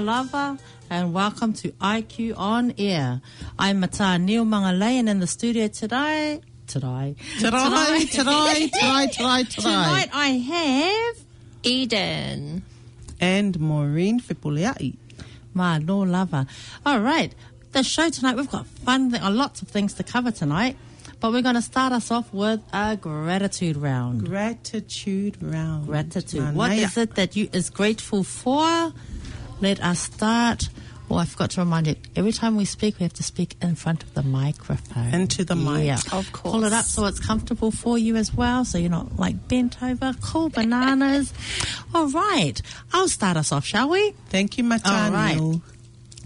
lava. And welcome to IQ On Air. I'm Mata Neil Mangalei and in the studio today, today, Today, today, today, today, today. tonight I have Eden. And Maureen Fipuleai. Ma Lo Lava. All right, the show tonight we've got fun, th- lots of things to cover tonight, but we're going to start us off with a gratitude round. Gratitude round. Gratitude. What Manea. is it that you is grateful for? Let us start. Oh, I forgot to remind you. Every time we speak, we have to speak in front of the microphone. Into the mic. Yeah. Of course. Pull it up so it's comfortable for you as well, so you're not like bent over. Cool bananas. All right. I'll start us off, shall we? Thank you, All right.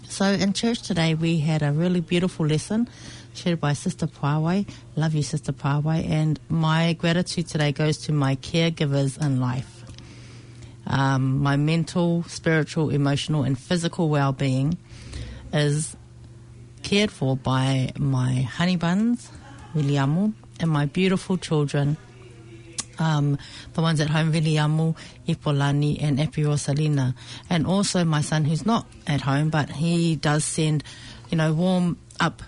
So in church today, we had a really beautiful lesson shared by Sister Pawai. Love you, Sister Pawai. And my gratitude today goes to my caregivers in life. Um, my mental, spiritual, emotional, and physical well-being is cared for by my honey buns, Williamu, and my beautiful children, um, the ones at home, Viliamu, Ipolani, and Epi Rosalina. And also my son who's not at home, but he does send, you know, warm up.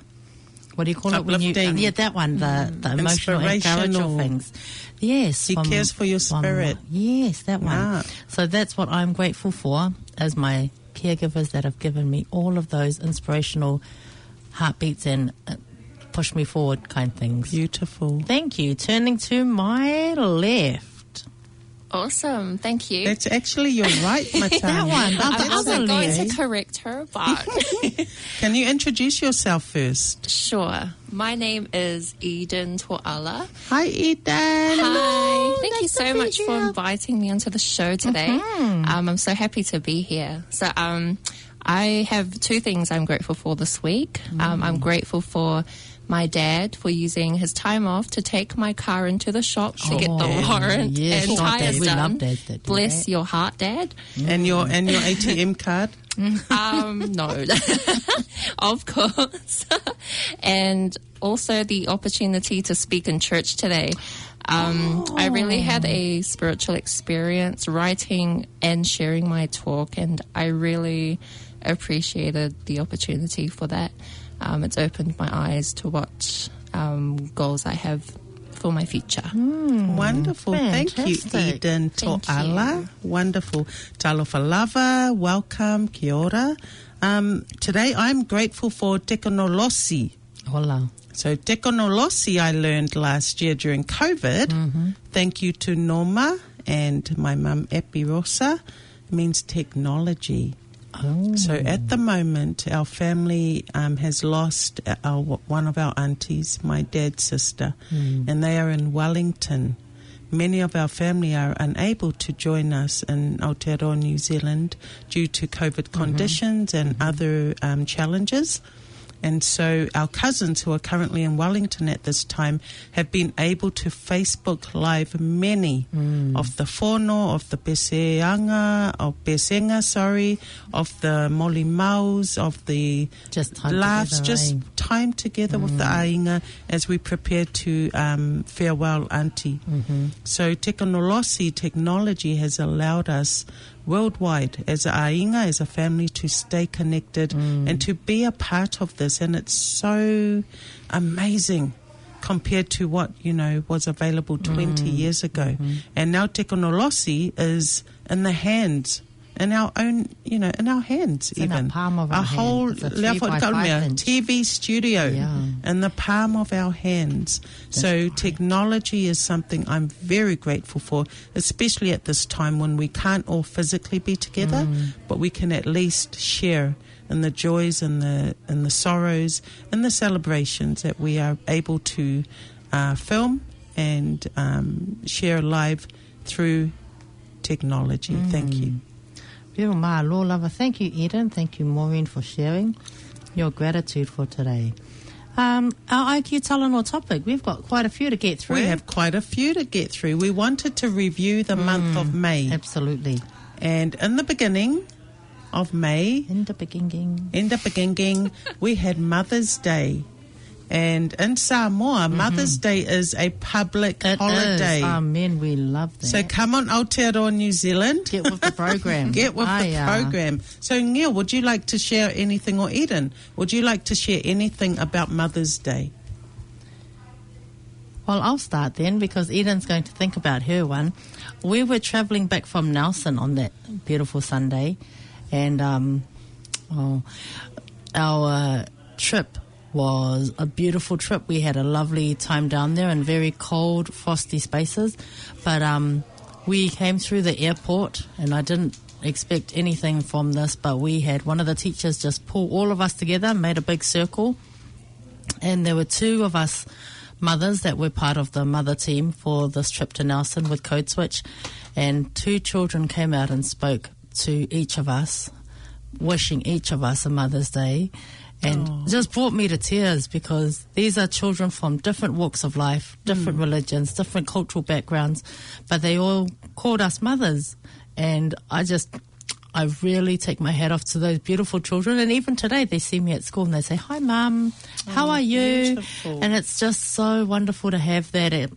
What do you call it when you? Uplifting. Yeah, that one, the, the emotional, encouraging things. Yes, He from- cares for your spirit. yes, that one. So that's what I'm grateful for as my caregivers that have given me all of those inspirational heartbeats and uh, push me forward kind things. Beautiful. Thank you. Turning to my left. Awesome. Thank you. That's actually you're right, Matani. That one. I wasn't going to correct her, but Can you introduce yourself first? sure. My name is Eden Tuala. Hi, Eden. Hi. Thank you so much for inviting me onto the show today. Um, I'm so happy to be here. So, um, I have two things I'm grateful for this week. Um, I'm grateful for my dad for using his time off to take my car into the shop to get the Oh, warrant yes, and sure, Dad. tires We love done. that do Bless that. your heart, Dad. And your and your ATM card. Um, no, of course. and also the opportunity to speak in church today. Um, I really had a spiritual experience writing and sharing my talk, and I really appreciated the opportunity for that. Um, it's opened my eyes to what um, goals I have for my future. Wonderful. Thank you. Eden Thank To'ala. Wonderful. Talofa lava. Welcome. Kia ora. Um, today I'm grateful for Tekonolosi. Hola. So Tekonolosi I learned last year during COVID. Thank you to Norma and my mum Epi Rosa. It means technology. Oh. So at the moment, our family um, has lost our, one of our aunties, my dad's sister, and they are in Wellington. Many of our family are unable to join us in Aotearoa, New Zealand, due to COVID conditions and other um, challenges. And so our cousins who are currently in Wellington at this time have been able to Facebook Live many of the whono, of the Beseanga, of Besenga, sorry, of the Moli Maus, of the Just time laughs, together, just eh? time together with the Ainga as we prepare to um, farewell Auntie. So Tekonolosi technology has allowed us worldwide as a Ainga, as a family, to stay connected mm. and to be a part of this. And it's so amazing compared to what, you know, was available 20 mm. years ago. Mm-hmm. And now Tekonolosi is in the hands in our own, you know, in our hands in the even. palm of our hand. whole It's a three by five inch. TV studio Yeah. in the palm of our hands. so technology is something I'm very grateful for, especially at this time when we can't all physically be together, Mm. but we can at least share in the joys and the and the sorrows and the celebrations that we are able to uh, film and um, share live through technology. Thank Mm. you. Beautiful. Ma Lo Lava. Thank you, Eden. Thank you, Maureen, for sharing your gratitude for today. Um, our IQ Talanoa topic, we've got quite a few to get through. We have quite a few to get through. We wanted to review the month of May. Absolutely. And in the beginning of May, In the beginning. in the beginning, we had Mother's Day. And in Samoa, Mother's Day is a public It holiday. is. Amen. We love that. so come on Aotearoa New Zealand. get with the program. Get with the uh, program. So, Neil, would you like to share anything, or Eden, would you like to share anything about Mother's Day? Well, I'll start then because Eden's going to think about her one. We were travelling back from Nelson on that beautiful Sunday, and um, oh, our uh, trip was a beautiful trip. We had a lovely time down there in very cold, frosty spaces, but um, we came through the airport, and I didn't expect anything from this, but we had one of the teachers just pull all of us together, made a big circle, and there were two of us mothers that were part of the mother team for this trip to Nelson with Code Switch, and two children came out and spoke to each of us, wishing each of us a Mother's Day. And just brought me to tears because these are children from different walks of life, different religions, different cultural backgrounds, but they all called us mothers. And I just, I really take my hat off to those beautiful children. And even today, they see me at school and they say, Hi, Mum, how Oh, are you? beautiful. And it's just so wonderful to have that. It,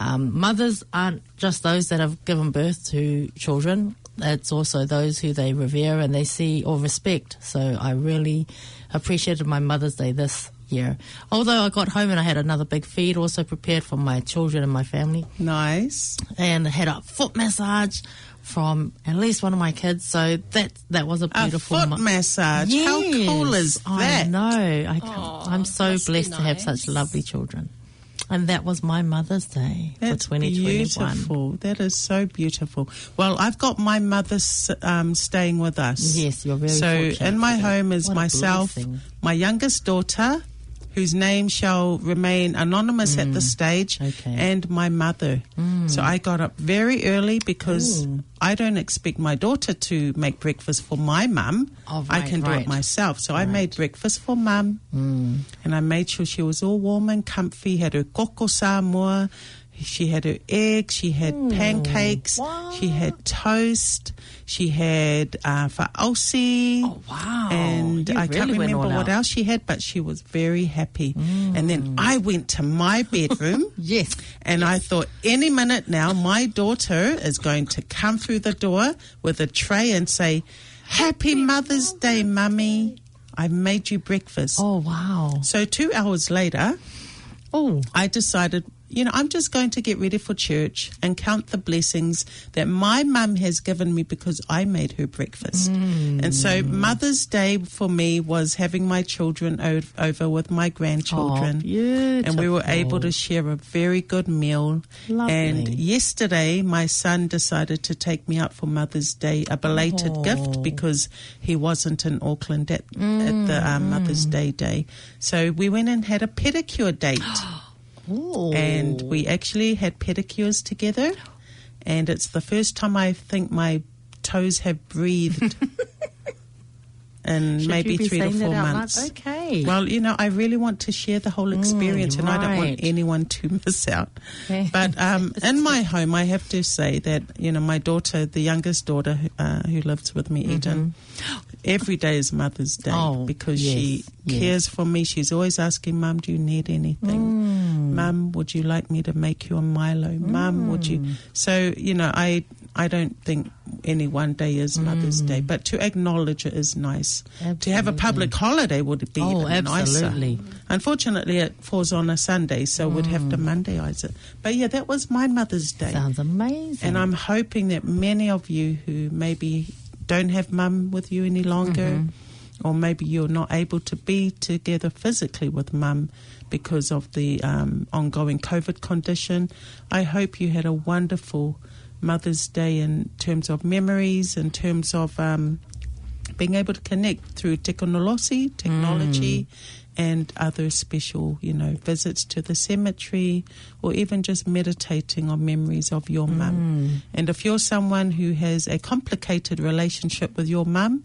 um, mothers aren't just those that have given birth to children, it's also those who they revere and they see or respect. So I really appreciated my Mother's Day this year. Although I got home and I had another big feed also prepared for my children and my family Nice. and had a foot massage from at least one of my kids. So that that was a A beautiful foot mo- massage. How cool Yes, is I that? know. I, Aw, I'm so must be blessed to have such lovely children. And that was my Mother's Day That's for 2021. beautiful. That is so beautiful. Well, I've got my mother um, staying with us. Yes, you're very So in my home is myself, my youngest daughter, whose name shall remain anonymous at this stage, Mm. Okay. Mm. and my mother. So I got up very early because Ooh. I don't expect my daughter to make breakfast for my mum. Oh, I right, can do it myself. So I made breakfast for mum. Mm. And I made sure she was all warm and comfy, had her koko Samoa, she had her eggs, she had pancakes, she had toast, she had uh, fa'ausi. Oh, wow. And You I really can't remember what out. else she had, but she was very happy. And then I went to my bedroom. Yes. And I thought, any minute now, my daughter is going to come through the door with a tray and say, Happy Mother's Day, Mummy. I made you breakfast. Oh, wow. So, two hours later, Oh, I decided, you know, I'm just going to get ready for church and count the blessings that my mum has given me because I made her breakfast. And so, Mother's Day for me was having my children o- over with my grandchildren. Oh, and we were able to share a very good meal. Lovely. And yesterday, my son decided to take me out for Mother's Day, a belated Oh. gift because he wasn't in Auckland at, at the um, Mother's Day day. So we went and had a pedicure date. Ooh. and we oh. actually had pedicures together. And it's the first time I think my toes have breathed in Should maybe three to four out loud? months. Okay. Well, you know, I really want to share the whole experience, and I don't want anyone to miss out. Okay. But um, in my home, I have to say that you know my daughter, the youngest daughter who- uh, who lives with me, Eden, every day is Mother's Day Mm-hmm. Oh, because yes, she yes. cares for me. She's always asking, "Mum, do you need anything? Mm. Would you like me to make you a Milo? Mum, would you?" Mm. So you know, I I don't think any one day is Mother's Day, but to acknowledge it is nice. To have a Mm. Public holiday would be Oh, even nicer. absolutely. Unfortunately, it falls on a Sunday, so we'd have to Mondayize it. But yeah, that was my Mother's Day. Sounds amazing. And I'm hoping that many of you who maybe don't have mum with you any longer, or maybe you're not able to be together physically with mum because of the um, ongoing COVID condition, I hope you had a wonderful Mother's Day in terms of memories, in terms of um, being able to connect through technology, technology, and other special, you know, visits to the cemetery, or even just meditating on memories of your mum. And if you're someone who has a complicated relationship with your mum,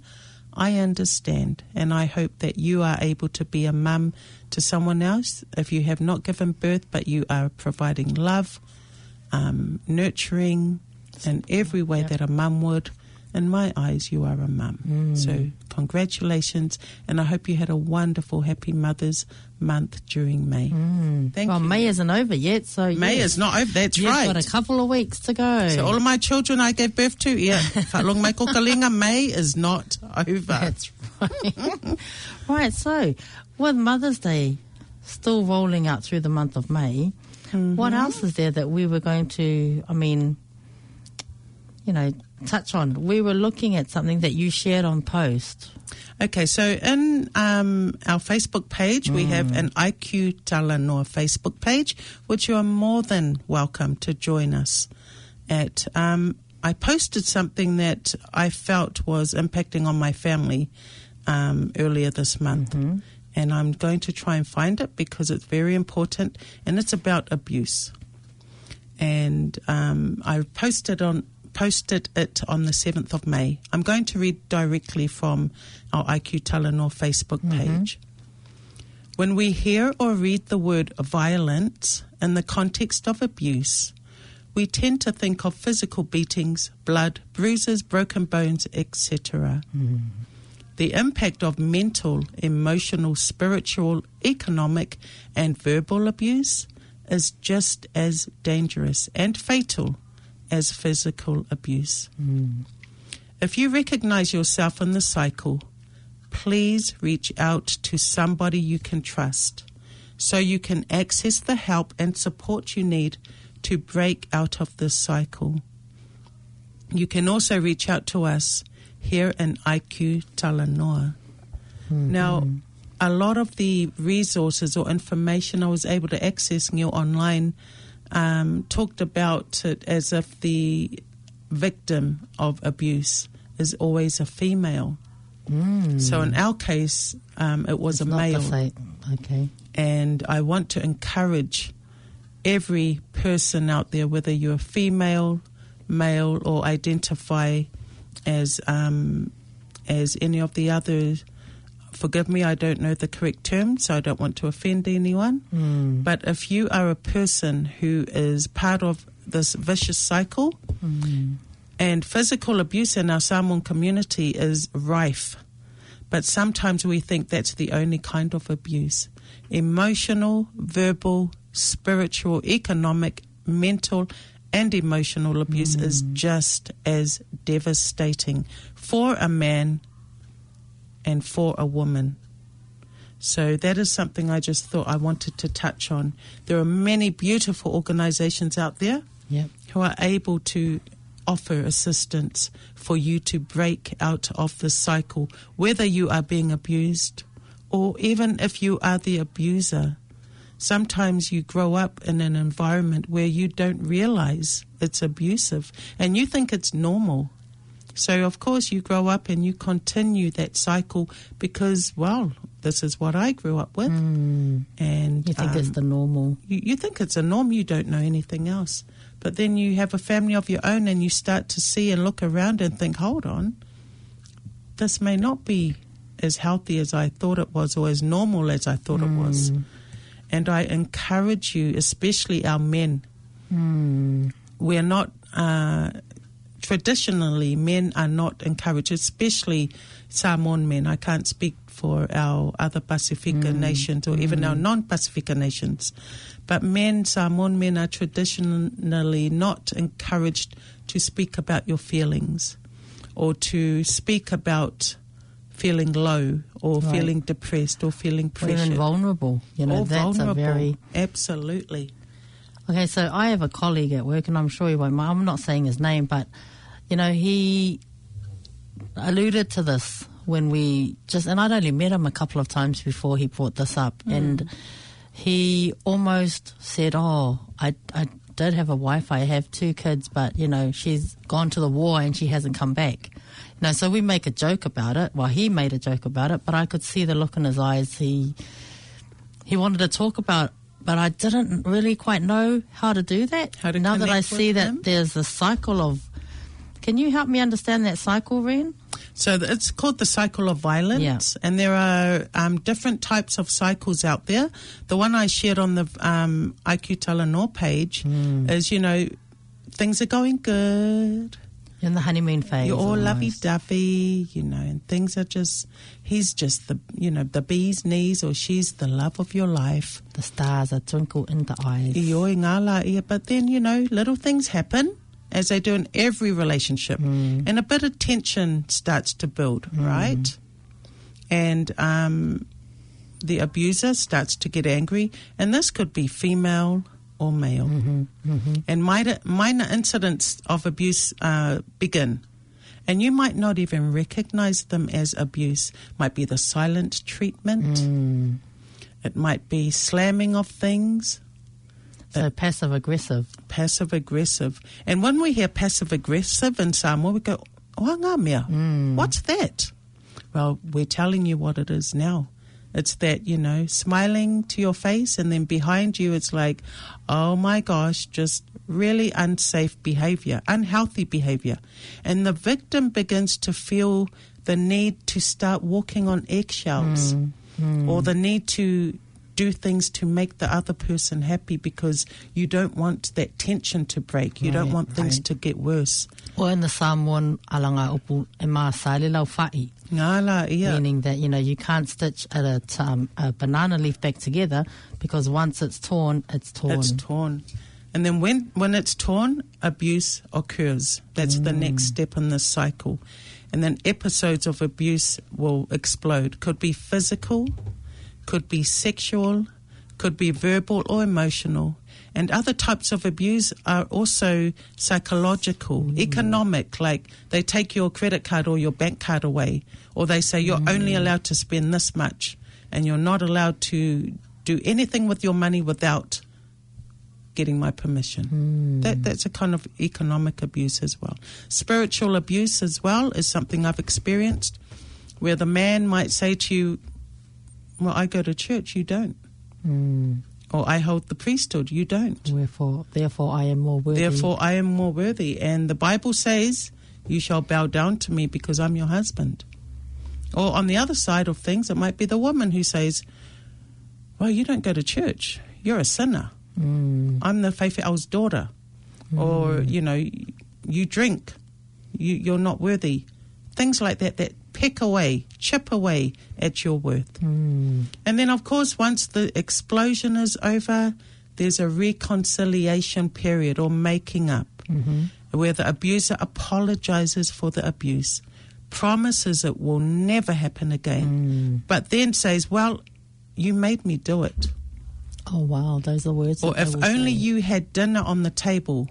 I understand, and I hope that you are able to be a mum to someone else if you have not given birth, but you are providing love, um, nurturing, in every way that a mum would. in my eyes, you are a mum. Mm. So, congratulations, and I hope you had a wonderful, happy Mother's Month during May. Mm. Thank well, you. May isn't over yet, so May yes. is not over. That's You've right. got a couple of weeks to go. So all of my children I gave birth to, yeah. Whalong mai kokalinga, May is not over. That's right. right, so with Mother's Day still rolling out through the month of May, Mm-hmm. what else is there that we were going to, I mean, you know, touch on? We were looking at something that you shared on post. Okay, so in um, our Facebook page, we have an IQ Talanoa Facebook page, which you are more than welcome to join us at. Um, I posted something that I felt was impacting on my family um, earlier this month. And I'm going to try and find it because it's very important and it's about abuse. And um, I posted on posted it on the 7th of May. I'm going to read directly from our IQ Talanoa Facebook mm-hmm. page. When we hear or read the word violence in the context of abuse, we tend to think of physical beatings, blood, bruises, broken bones, etc. Mm-hmm. The impact of mental, emotional, spiritual, economic, and verbal abuse is just as dangerous and fatal as physical abuse. Mm. If you recognize yourself in the cycle, please reach out to somebody you can trust so you can access the help and support you need to break out of this cycle. You can also reach out to us here in IQ Talanoa. Mm-hmm. Now, a lot of the resources or information I was able to access you online um, talked about it as if the victim of abuse is always a female. So in our case, um, it was a Not the male. Okay. and I want to encourage every person out there, whether you're female, male, or identify as um, as any of the others. Forgive me, I don't know the correct term, so I don't want to offend anyone. Mm. But if you are a person who is part of this vicious cycle, and physical abuse in our Samoan community is rife. But sometimes we think that's the only kind of abuse. Emotional, verbal, spiritual, economic, mental, and emotional abuse is just as devastating for a man and for a woman. So that is something I just thought I wanted to touch on. There are many beautiful organizations out there Yep. who are able to offer assistance for you to break out of the cycle, whether you are being abused or even if you are the abuser. Sometimes you grow up in an environment where you don't realize it's abusive and you think it's normal. So, of course, you grow up and you continue that cycle because, well, this is what I grew up with. And Mm. You think it's um, the normal. you, you think it's a norm, you don't know anything else. But then you have a family of your own and you start to see and look around and think, hold on, this may not be as healthy as I thought it was or as normal as I thought it was. And I encourage you, especially our men, we're not, uh, traditionally, men are not encouraged, especially Samoan men. I can't speak for our other Pasifika mm. nations or even our mm. non Pasifika nations. But men, Samoan men, are traditionally not encouraged to speak about your feelings or to speak about feeling low or Right. feeling depressed or feeling Or pressured. even vulnerable. You know, or that's vulnerable. a very. Absolutely. Okay, so I have a colleague at work, and I'm sure he won't mind. I'm not saying his name, but, you know, he alluded to this when we just, and I'd only met him a couple of times before he brought this up, and he almost said, Oh, I, I did have a wife, I have two kids, but, you know, she's gone to the war and she hasn't come back. You know, so we make a joke about it. Well, he made a joke about it, but I could see the look in his eyes. He, he wanted to talk about but I didn't really quite know how to do that. Now that I see that there's a cycle of. Can you help me understand that cycle, Ren? So it's called the cycle of violence, and there are um, different types of cycles out there. The one I shared on the um, IQ Talanoa page is, you know, things are going good, In the honeymoon phase. You're all lovey dovey, you know, and things are just, he's just the, you know, the bee's knees or she's the love of your life. The stars are twinkle in the eyes. I o i ngā But then, you know, little things happen as they do in every relationship. Mm. And a bit of tension starts to build, mm. right? And um, the abuser starts to get angry. And this could be female or male. Mm-hmm. Mm-hmm. And minor, minor incidents of abuse uh, begin. And you might not even recognize them as abuse. Might be the silent treatment. Mm. It might be slamming of things. So passive aggressive. passive aggressive. And when we hear passive aggressive in Samoa, we go, mea, mm. what's that? Well, we're telling you what it is now. It's that, you know, smiling to your face, and then behind you, it's like, oh my gosh, just really unsafe behavior, unhealthy behavior. And the victim begins to feel the need to start walking on eggshells mm-hmm. or the need to do things to make the other person happy because you don't want that tension to break. You don't want things right. to get worse. Or in the Samoan alanga upu e mā sale lau whai. Ngala, ia. Meaning that, you know, you can't stitch a, t- um, a banana leaf back together because once it's torn, it's torn. It's torn. And then when, when it's torn, abuse occurs. That's the next step in this cycle. And then episodes of abuse will explode. Could be physical, could be sexual, could be verbal or emotional. And other types of abuse are also psychological, mm. economic, like they take your credit card or your bank card away, or they say you're mm. only allowed to spend this much and you're not allowed to do anything with your money without getting my permission. Mm. That that's a kind of economic abuse as well. Spiritual abuse as well is something I've experienced, where the man might say to you, "Well, I go to church, you don't," Mm. or "I hold the priesthood, you don't." Wherefore, therefore, I am more worthy. Therefore, I am more worthy. And the Bible says, "You shall bow down to me because I'm your husband." Or on the other side of things, it might be the woman who says, "Well, you don't go to church. You're a sinner." Mm. I'm the Faife'au's daughter. Or, you know, you drink. You, you're not worthy. Things like that that peck away, chip away at your worth. Mm. And then, of course, once the explosion is over, there's a reconciliation period or making up Mm-hmm. where the abuser apologizes for the abuse, promises it will never happen again, but then says, Well, you made me do it. Oh, wow. Those are words. Or if only say. you had dinner on the table,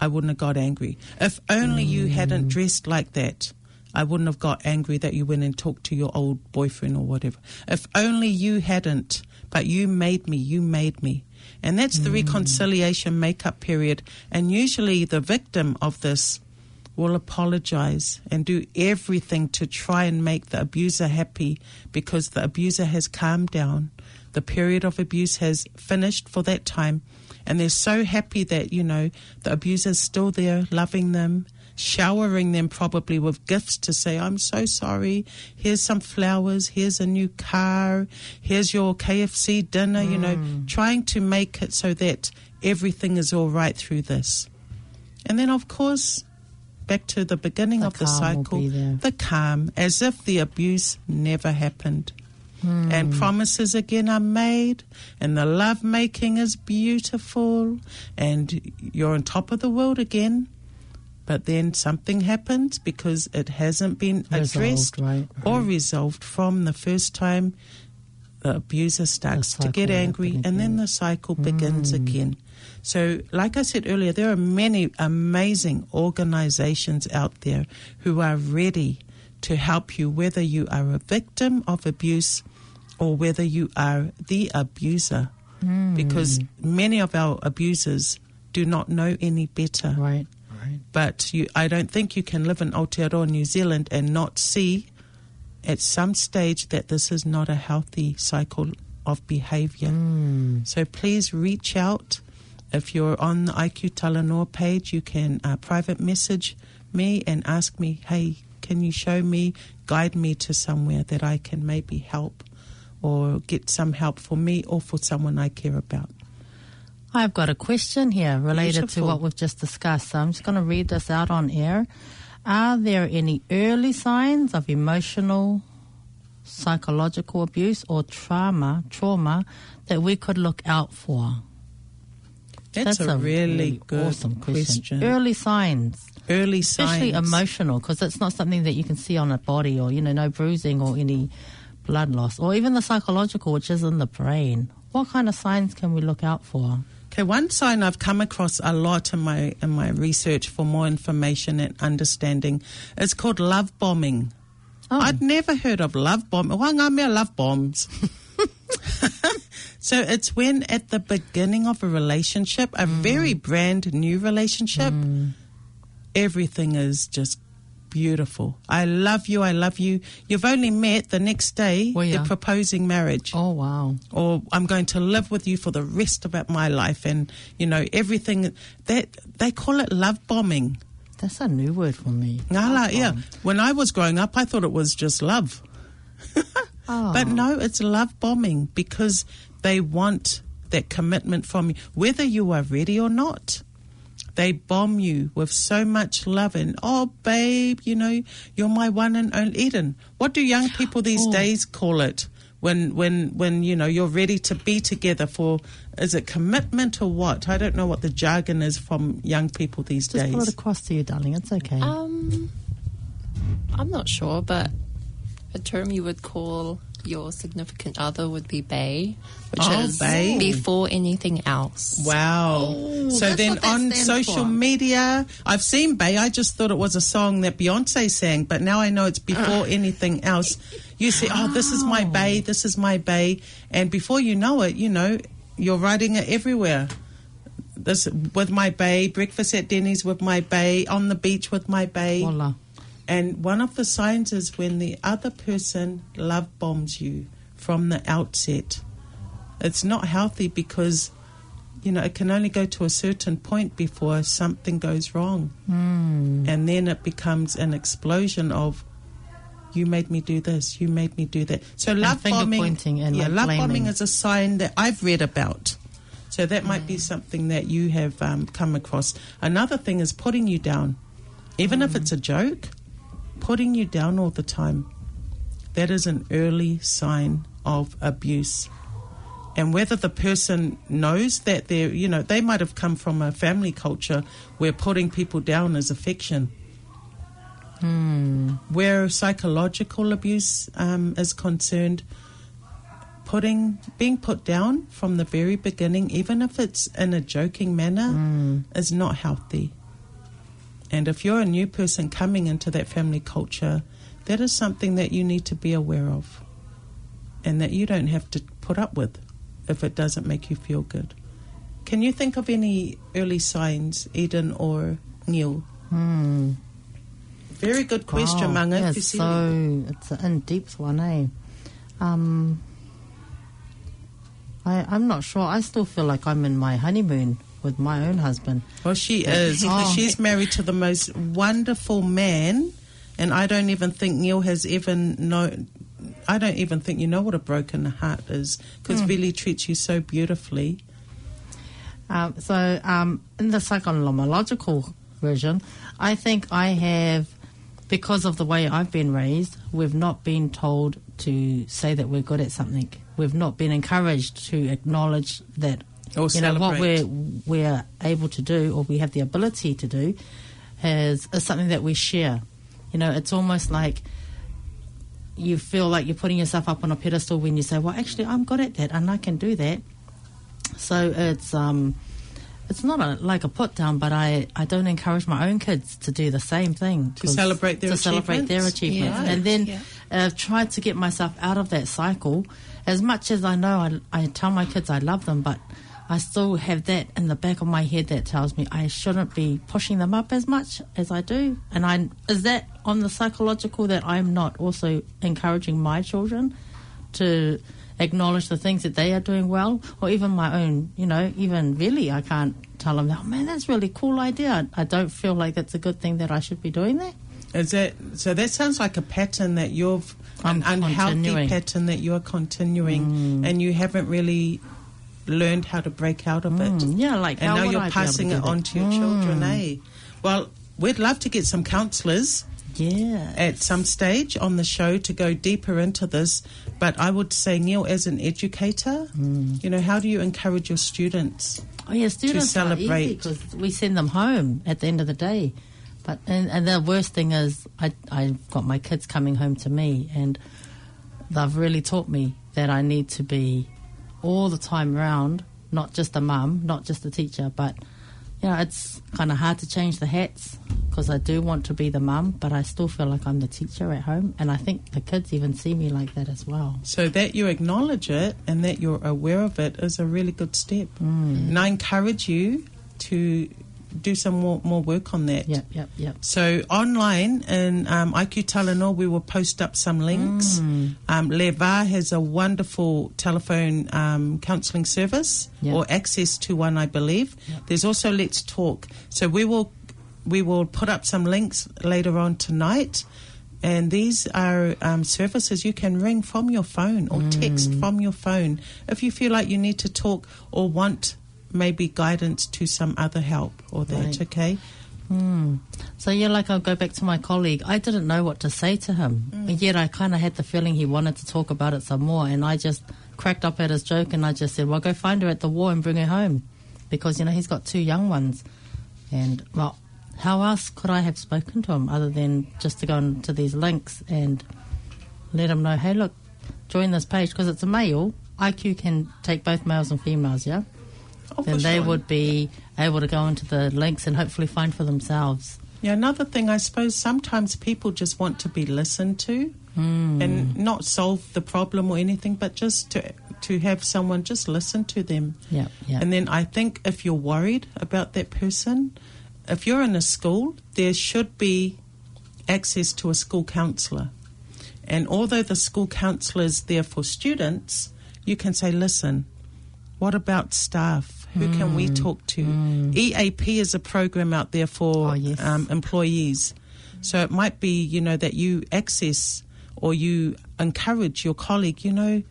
I wouldn't have got angry. If only you hadn't dressed like that, I wouldn't have got angry that you went and talked to your old boyfriend or whatever. If only you hadn't, but you made me, you made me. And that's the mm. reconciliation make-up period. And usually the victim of this will apologize and do everything to try and make the abuser happy because the abuser has calmed down. The period of abuse has finished for that time. And they're so happy that, you know, the abuser's still there, loving them, showering them probably with gifts to say, I'm so sorry. Here's some flowers. Here's a new car. Here's your KFC dinner, you know, trying to make it so that everything is all right through this. And then, of course, back to the beginning The of the cycle, the calm, as if the abuse never happened. And promises again are made, and the love making is beautiful, and you're on top of the world again. But then something happens because it hasn't been Resolved, addressed right, or resolved from the first time. The abuser starts to get angry, and then the cycle begins again. So, like I said earlier, there are many amazing organizations out there who are ready to help you, whether you are a victim of abuse or whether you are the abuser. Because many of our abusers do not know any better. Right. But you, I don't think you can live in Aotearoa, New Zealand, and not see at some stage that this is not a healthy cycle of behaviour. So please reach out. If you're on the IQ Talanoa page, you can uh, private message me and ask me, hey, can you show me, guide me to somewhere that I can maybe help or get some help for me or for someone I care about. I've got a question here related Beautiful. to what we've just discussed. So I'm just going to read this out on air. Are there any early signs of emotional, psychological abuse or trauma, trauma that we could look out for? That's, a, really, good awesome question. question. Early signs, Early signs. especially emotional, because it's not something that you can see on a body or you know no bruising or any blood loss, or even the psychological, which is in the brain. What kind of signs can we look out for? Okay, one sign I've come across a lot in my in my research for more information and understanding is called love bombing. Oh. I'd never heard of love bomb. Wangamea love bombs. so it's when at the beginning of a relationship, a very mm. brand new relationship, mm. everything is just beautiful. I love you. I love you. You've only met the next day. Well, yeah. They're proposing marriage Oh wow! or I'm going to live with you for the rest of my life, and you know everything that they call it love bombing. That's a new word for me. Ngala, yeah. When I was growing up, I thought it was just love, Oh. but no, it's love bombing because they want that commitment from you, whether you are ready or not. They bomb you with so much love and oh, babe, you know you're my one and only Eden. What do young people these Oh. days call it? When when when you know you're ready to be together for is it commitment or what? I don't know what the jargon is from young people these Just days. put it across to you, darling. It's okay. Um, I'm not sure, but a term you would call your significant other would be bay, which Oh, is bae. before anything else. Wow. Oh, so then on social for. media, I've seen Bay. I just thought it was a song that Beyonce sang, but now I know it's before uh. anything else. You say, oh, this is my Bay, this is my Bay. And before you know it, you know, you're writing it everywhere. This with my Bay, breakfast at Denny's with my Bay, on the beach with my Bay. Voila. And one of the signs is when the other person love bombs you from the outset. It's not healthy because, you know, it can only go to a certain point before something goes wrong. Mm. And then it becomes an explosion of, you made me do this, you made me do that. So love bombing, pointing and, yeah, like, love blaming. bombing is a sign that I've read about. So that might be something that you have um, come across. Another thing is putting you down, even if it's a joke, putting you down all the time. That is an early sign of abuse. And whether the person knows that they're, you know, they might have come from a family culture where putting people down is affection. Where psychological abuse um, is concerned, putting being put down from the very beginning, even if it's in a joking manner, is not healthy. And if you're a new person coming into that family culture, that is something that you need to be aware of, and that you don't have to put up with if it doesn't make you feel good. Can you think of any early signs, Eden or Neil? Hmm. Very good question, Wow. Manga. Yeah, it's so it's an in-depth one, eh? Um, I, I'm not sure. I still feel like I'm in my honeymoon with my own husband. Well, she is. Oh. She's married to the most wonderful man, and I don't even think Neil has even know. I don't even think you know what a broken heart is because Billy treats you so beautifully. Um, so, um, in the psychological version, I think I have, because of the way I've been raised, we've not been told to say that we're good at something. We've not been encouraged to acknowledge that Or you know what we're we're able to do or we have the ability to do is, is something that we share. You know, it's almost like you feel like you're putting yourself up on a pedestal when you say, "Well, actually, I'm good at that and I can do that." So it's um, it's not a, like a put down, but I, I don't encourage my own kids to do the same thing To celebrate their to celebrate their achievements? achievements, Yeah. and then Yeah. uh, try to get myself out of that cycle. As much as I know, I, I tell my kids I love them, but I still have that in the back of my head that tells me I shouldn't be pushing them up as much as I do. And I is that on the psychological that I'm not also encouraging my children to acknowledge the things that they are doing well, or even my own. You know, even really, I can't tell them, "Oh man, that's a really cool idea." I don't feel like that's a good thing that I should be doing that. Is that so? That sounds like a pattern that you've I'm an unhealthy continuing. pattern that you're continuing, mm. and you haven't really learned how to break out of it. Mm, yeah, like and how now you're I passing it on to your children, eh? Well, we'd love to get some counsellors Yeah. at some stage on the show to go deeper into this. But I would say, Neil, as an educator, Mm. you know, how do you encourage your students? Oh yeah, students to celebrate. because we send them home at the end of the day. But and, and the worst thing is, I I've got my kids coming home to me, and they've really taught me that I need to be all the time around, not just a mum, not just a teacher, but you know, it's kind of hard to change the hats because I do want to be the mum, but I still feel like I'm the teacher at home, and I think the kids even see me like that as well. So that you acknowledge it and that you're aware of it is a really good step. Mm. And I encourage you to do some more, more work on that. Yep, yep, yep. So online in um, IQ Talanoa, we will post up some links. Mm. Um, Le Va has a wonderful telephone um, counselling service Yeah. or access to one, I believe. Yeah. There's also Let's Talk. So we will we will put up some links later on tonight. And these are um, services you can ring from your phone or text Mm. from your phone if you feel like you need to talk or want maybe guidance to some other help or that, Right. okay? Hmm. So yeah, like I'll go back to my colleague. I didn't know what to say to him, and yet I kind of had the feeling he wanted to talk about it some more, and I just cracked up at his joke, and I just said, "Well, go find her at the war and bring her home," because you know he's got two young ones, and well, how else could I have spoken to him other than just to go into these links and let him know, hey, look, join this page because it's a male. IQ can take both males and females, yeah Oh, then they sure. would be able to go into the links and hopefully find for themselves. Yeah, another thing, I suppose sometimes people just want to be listened to hmm. and not solve the problem or anything, but just to to have someone just listen to them. Yeah, yeah. And then I think if you're worried about that person, if you're in a school, there should be access to a school counsellor. And although the school counsellor is there for students, you can say, listen, what about staff? Who can we talk to? EAP is a program out there for Oh, yes. um, employees. So it might be, you know, that you access or you encourage your colleague, you know,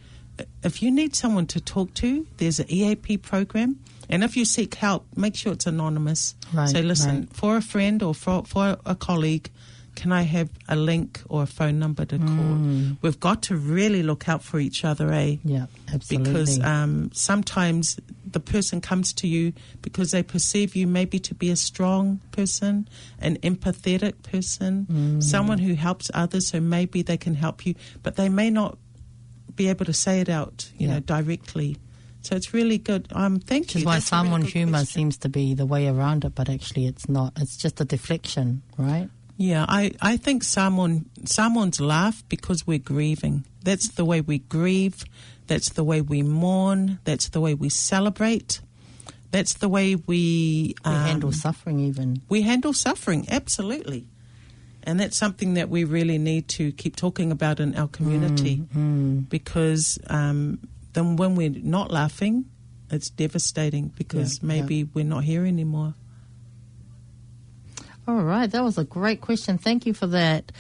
if you need someone to talk to, there's an EAP program. And if you seek help, make sure it's anonymous. Right, Say, listen, right. for a friend or for, for a colleague, can I have a link or a phone number to Mm. call? We've got to really look out for each other, eh? Yeah, absolutely. because um, sometimes the person comes to you because they perceive you maybe to be a strong person, an empathetic person, Mm. someone who helps others, so maybe they can help you, but they may not be able to say it out, you Yeah. know, directly. So it's really good. Um, thank Which is you. why That's really humour seems to be the way around it, but actually it's not. It's just a deflection, right? Yeah, I, I think someone someone's laugh because we're grieving. That's the way we grieve. That's the way we mourn. That's the way we celebrate. That's the way we, We um, handle suffering even. we handle suffering. Absolutely, and that's something that we really need to keep talking about in our community Mm, because um, then when we're not laughing, it's devastating because Yeah, maybe we're not here anymore. All right, that was a great question. Thank you for that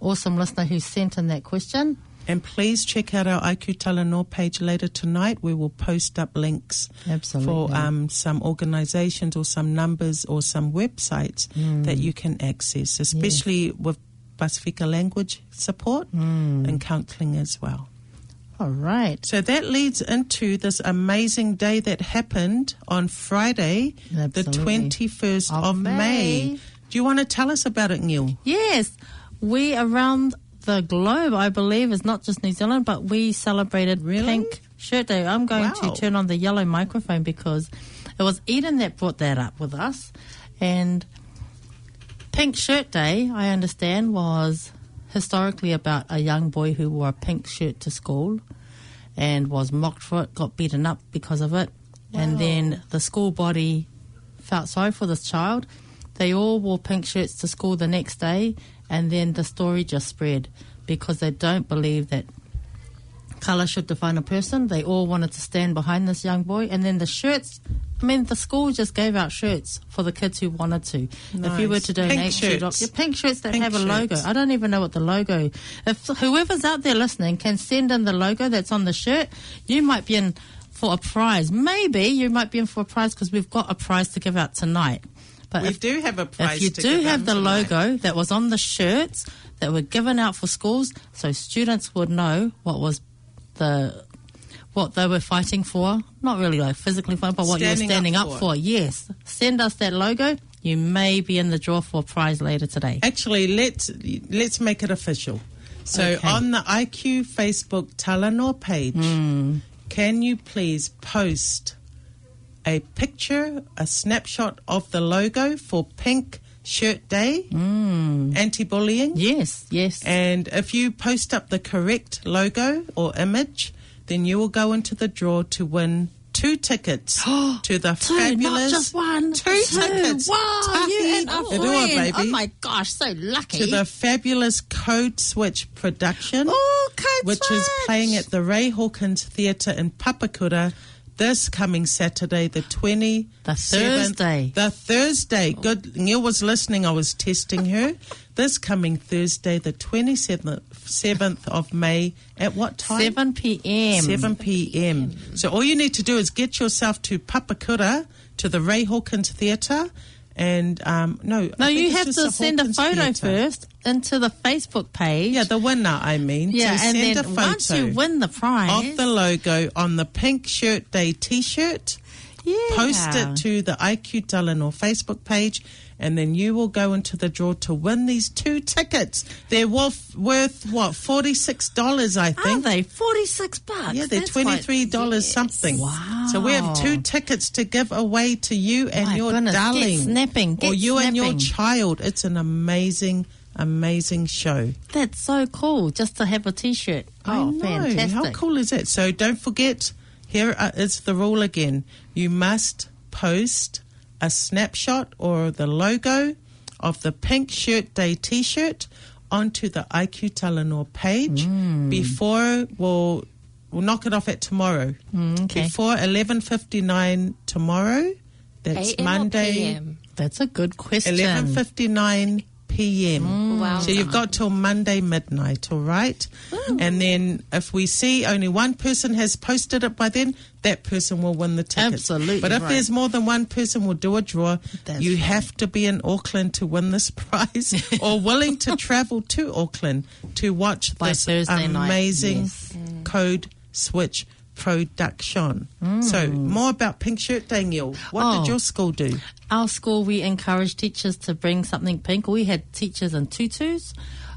awesome listener who sent in that question. And please check out our IQ Talanoa page later tonight. We will post up links Absolutely. for um, some organisations or some numbers or some websites Mm. that you can access, especially with Pasifika language support Mm. and counselling as well. All right. So that leads into this amazing day that happened on Friday, the 21st of, Of May. May. Do you want to tell us about it, Neil? Yes, we around the globe, I believe, is not just New Zealand, but we celebrated Really? Pink Shirt Day. I'm going Wow. to turn on the yellow microphone because it was Eden that brought that up with us. And Pink Shirt Day, I understand, was historically about a young boy who wore a pink shirt to school and was mocked for it, got beaten up because of it. And then the school body felt sorry for this child. They all wore pink shirts to school the next day, and then the story just spread because they don't believe that colour should define a person. They all wanted to stand behind this young boy, and then the shirts. I mean, the school just gave out shirts for the kids who wanted to. If you were to donate two shirts. yeah, pink shirts that Pink have a logo. I don't even know what the logo. If whoever's out there listening can send in the logo that's on the shirt, you might be in for a prize. Maybe you might be in for a prize because we've got a prize to give out tonight. But We if, do have a prize. if you do have the tonight. logo that was on the shirts that were given out for schools, so students would know what was the what they were fighting for. Not really like physically fighting, but what you're standing up up, for. for. Yes, send us that logo. You may be in the draw for a prize later today. Actually, let's let's make it official. So Okay. on the IQ Facebook Talanoa page, Hmm. can you please post a picture, a snapshot of the logo for Pink Shirt Day, anti-bullying? Hmm. Yes, yes. And if you post up the correct logo or image, then you will go into the draw to win two tickets to the Two, fabulous not just one. two tickets. Wow, you and a friend. baby. Oh my gosh, so lucky. to the fabulous Code Switch production, oh, Code which is playing at the Ray Hawkins Theatre in Papakura this coming Saturday, the 20th. The Thursday. The Thursday. Good. Neil was listening. I was testing her. This coming Thursday, the 27th 7th of May, at what time? 7 p.m. 7 p.m. So all you need to do is get yourself to Papakura, to the Ray Hawkins Theatre, and um, no, No, you have to send a photo Theatre. first into the Facebook page. Yeah, the winner, I mean. Yeah, and send then a photo once you win the prize, of the logo on the Pink Shirt Day T-shirt. yeah. Post it to the IQ Talanoa Facebook page, and then you will go into the draw to win these two tickets. They're worth, worth what forty six dollars, I think. Are they forty six bucks? Yeah, they're twenty three dollars something. Wow. So we have two tickets to give away to you and My your goodness, get darling, snapping, or get you and your child. It's an amazing, amazing show. That's so cool. Just to have a T-shirt. Oh, fantastic! How cool is it? So don't forget, here uh, the rule again. You must post a snapshot or the logo of the Pink Shirt Day t shirt onto the IQ Talanoa page Mm. before we'll, we'll knock it off at tomorrow. Mm, okay. Before 11.59 tomorrow. That's AM or Monday. That's a good question. 11.59 p.m. Mm. Wow. So you've got till Monday midnight, all right? And then if we see only one person has posted it by then, that person will win the ticket. Absolutely But if right. there's more than one person, we'll do a draw. That's you right. have to be in Auckland to win this prize or willing to travel to Auckland to watch By this Thursday night, amazing yes. Code Switch production. So more about Pink Shirt Daniel. What Mm. Oh. did your school do? Our school, we encouraged teachers to bring something pink. We had teachers in tutus.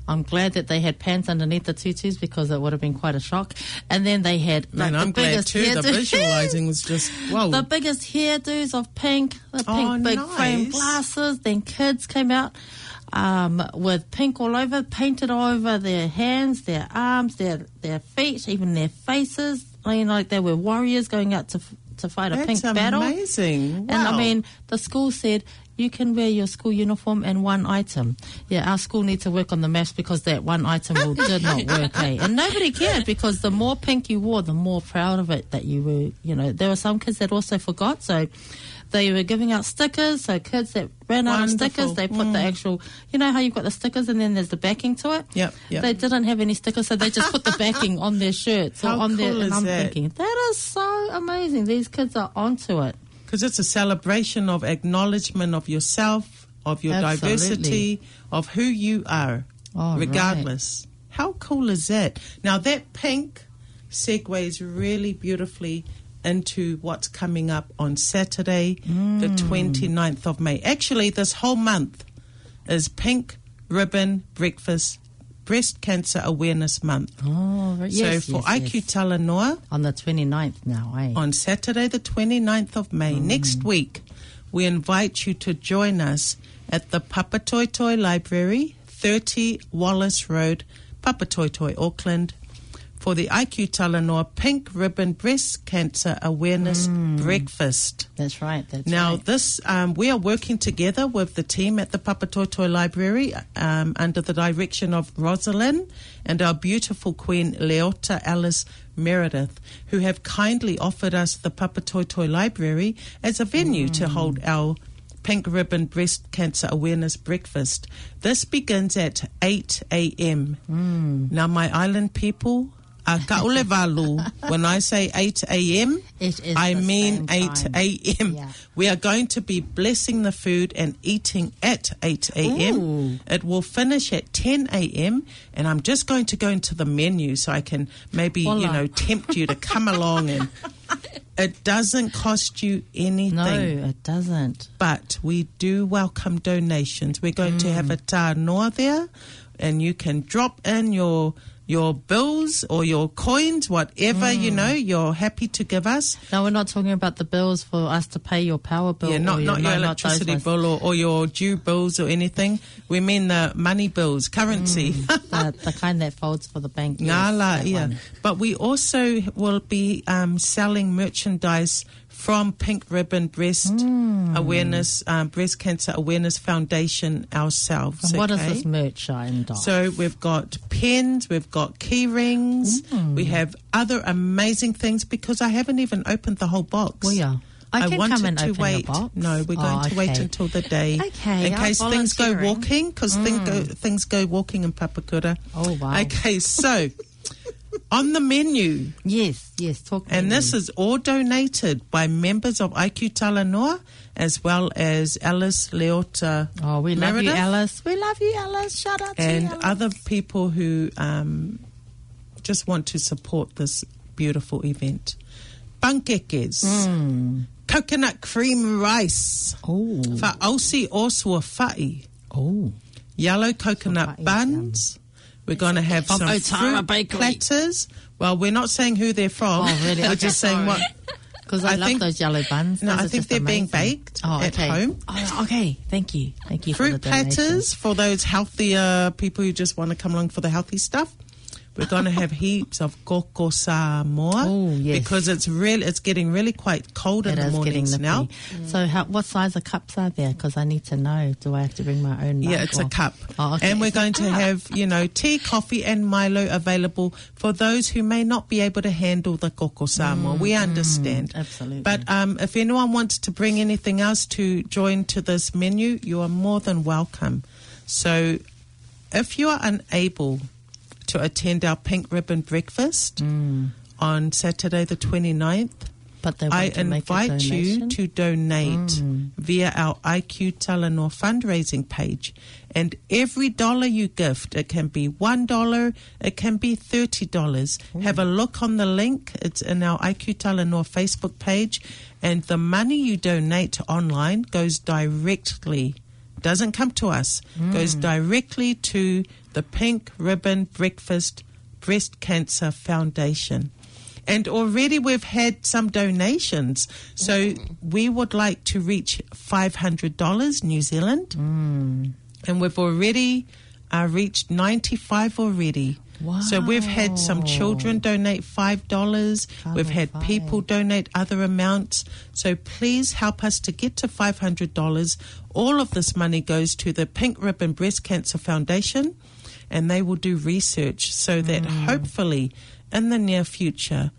I'm glad that they had pants underneath the tutus because it would have been quite a shock. And then they had like and the I'm glad biggest too. The visualizing was just the biggest hairdos of pink, the pink Oh, big nice. frame glasses. Then kids came out um, with pink all over, painted all over their hands, their arms, their their feet, even their faces. I mean, like they were warriors going out to to fight a That's pink battle. amazing. And I mean, the school said you can wear your school uniform and one item. Yeah, our school needs to work on the maths because that one item will, did not work. Eh? And nobody cared because the more pink you wore, the more proud of it that you were. You know, there were some kids that also forgot, so. They were giving out stickers, so kids that ran out of stickers, they put the mm. actual, you know how you've got the stickers and then there's the backing to it? Yep, yep. They didn't have any stickers, so they just put the backing on their shirts or How on their, cool and is I'm that? thinking, that is so amazing. These kids are onto it. because it's a celebration of acknowledgement of yourself, of your Absolutely. diversity, of who you are, Oh, regardless. How cool is that? Now that pink segues really beautifully into what's coming up on Saturday, the Mm. 29th of May. Actually, this whole month is Pink Ribbon Breakfast Breast Cancer Awareness Month. Oh, right. so yes, for yes, IQ yes. Talanoa, on the 29th now, eh? on Saturday, the 29th of May, next week, we invite you to join us at the Papatoetoe Library, 30 Wallace Road, Papatoetoe, Auckland, for the IQ Talanoa Pink Ribbon Breast Cancer Awareness Breakfast. That's right. That's Now, right. this um, we are working together with the team at the Papatoetoe Library um, under the direction of Rosalind and our beautiful Queen Leota Alice Meredith, who have kindly offered us the Papatoetoe Library as a venue to hold our Pink Ribbon Breast Cancer Awareness Breakfast. This begins at 8 a.m. Now, my island people, a kaule valu. When I say 8 a.m., I mean 8 a.m. Yeah. We are going to be blessing the food and eating at 8 a.m. It will finish at 10 a.m. And I'm just going to go into the menu so I can maybe, you know, tempt you to come along. And it doesn't cost you anything No, it doesn't. but we do welcome donations. We're going to have a tānoa there, and you can drop in your your bills or your coins, whatever you know you're happy to give us. No, we're not talking about the bills for us to pay your power bill. yeah, not or not no, your electricity ones. bill or, or your due bills or anything. We mean the money bills, currency. the, the kind that folds for the bank. yes, Ngala, yeah. one. But we also will be um, selling merchandise from Pink Ribbon Breast Hmm. Awareness, um, Breast Cancer Awareness Foundation ourselves. And what is okay? this merch I endorse? So we've got pens, we've got key rings, Mm. we have other amazing things because I haven't even opened the whole box. Well, yeah. I can wanted come and to open wait. box. No, we're going Oh, to wait until the day. Okay, In I'm case things go walking, because go, things go walking in Papakura. Oh, wow. Okay, so on the menu, Yes, yes. Talk. and to this is all donated by members of IQ Talanoa as well as Alice Leota Oh, we love you, Alice. We love you, Alice. Shout out to and you, Alice. other people who um, just want to support this beautiful event. Pankekes, Mm. coconut cream rice, Oh, ausi osua fai, oh. yellow coconut Fa'ai, buns. We're going to have From some Otara fruit Bakery. platters. Well, we're not saying who they're from. Oh, really? We're just saying what. Because I, I love think- those yellow buns. No, Those I think they're being baked oh, at home. Oh, okay. Thank you. Thank you for fruit the platters for those healthier people who just want to come along for the healthy stuff. We're going to have heaps of koko Samoa Oh, yes. because it's really it's getting really quite cold in the mornings now. So, how, what size of cups are there? Because I need to know. Do I have to bring my own? Yeah, it's a cup. Oh, okay. And we're going to have, you know, tea, coffee, and Milo available for those who may not be able to handle the koko Samoa. we understand. Mm, absolutely. But um, if anyone wants to bring anything else to join to this menu, you are more than welcome. So if you are unable to attend our pink ribbon breakfast Mm. on Saturday the 29th, But they I to make a invite you to donate Mm. via our IQ Talanoa fundraising page. And every dollar you gift, it can be $1, it can be $30. Have a look on the link. It's in our IQ Talanoa Facebook page. And the money you donate online goes directly, doesn't come to us, goes directly to the Pink Ribbon Breakfast Breast Cancer Foundation. And already we've had some donations. So we would like to reach $500 New Zealand. And we've already uh, reached 95 already. Wow. So we've had some children donate $5. We've had five. people donate other amounts. So please help us to get to $500. All of this money goes to the Pink Ribbon Breast Cancer Foundation and they will do research so that hopefully in the near future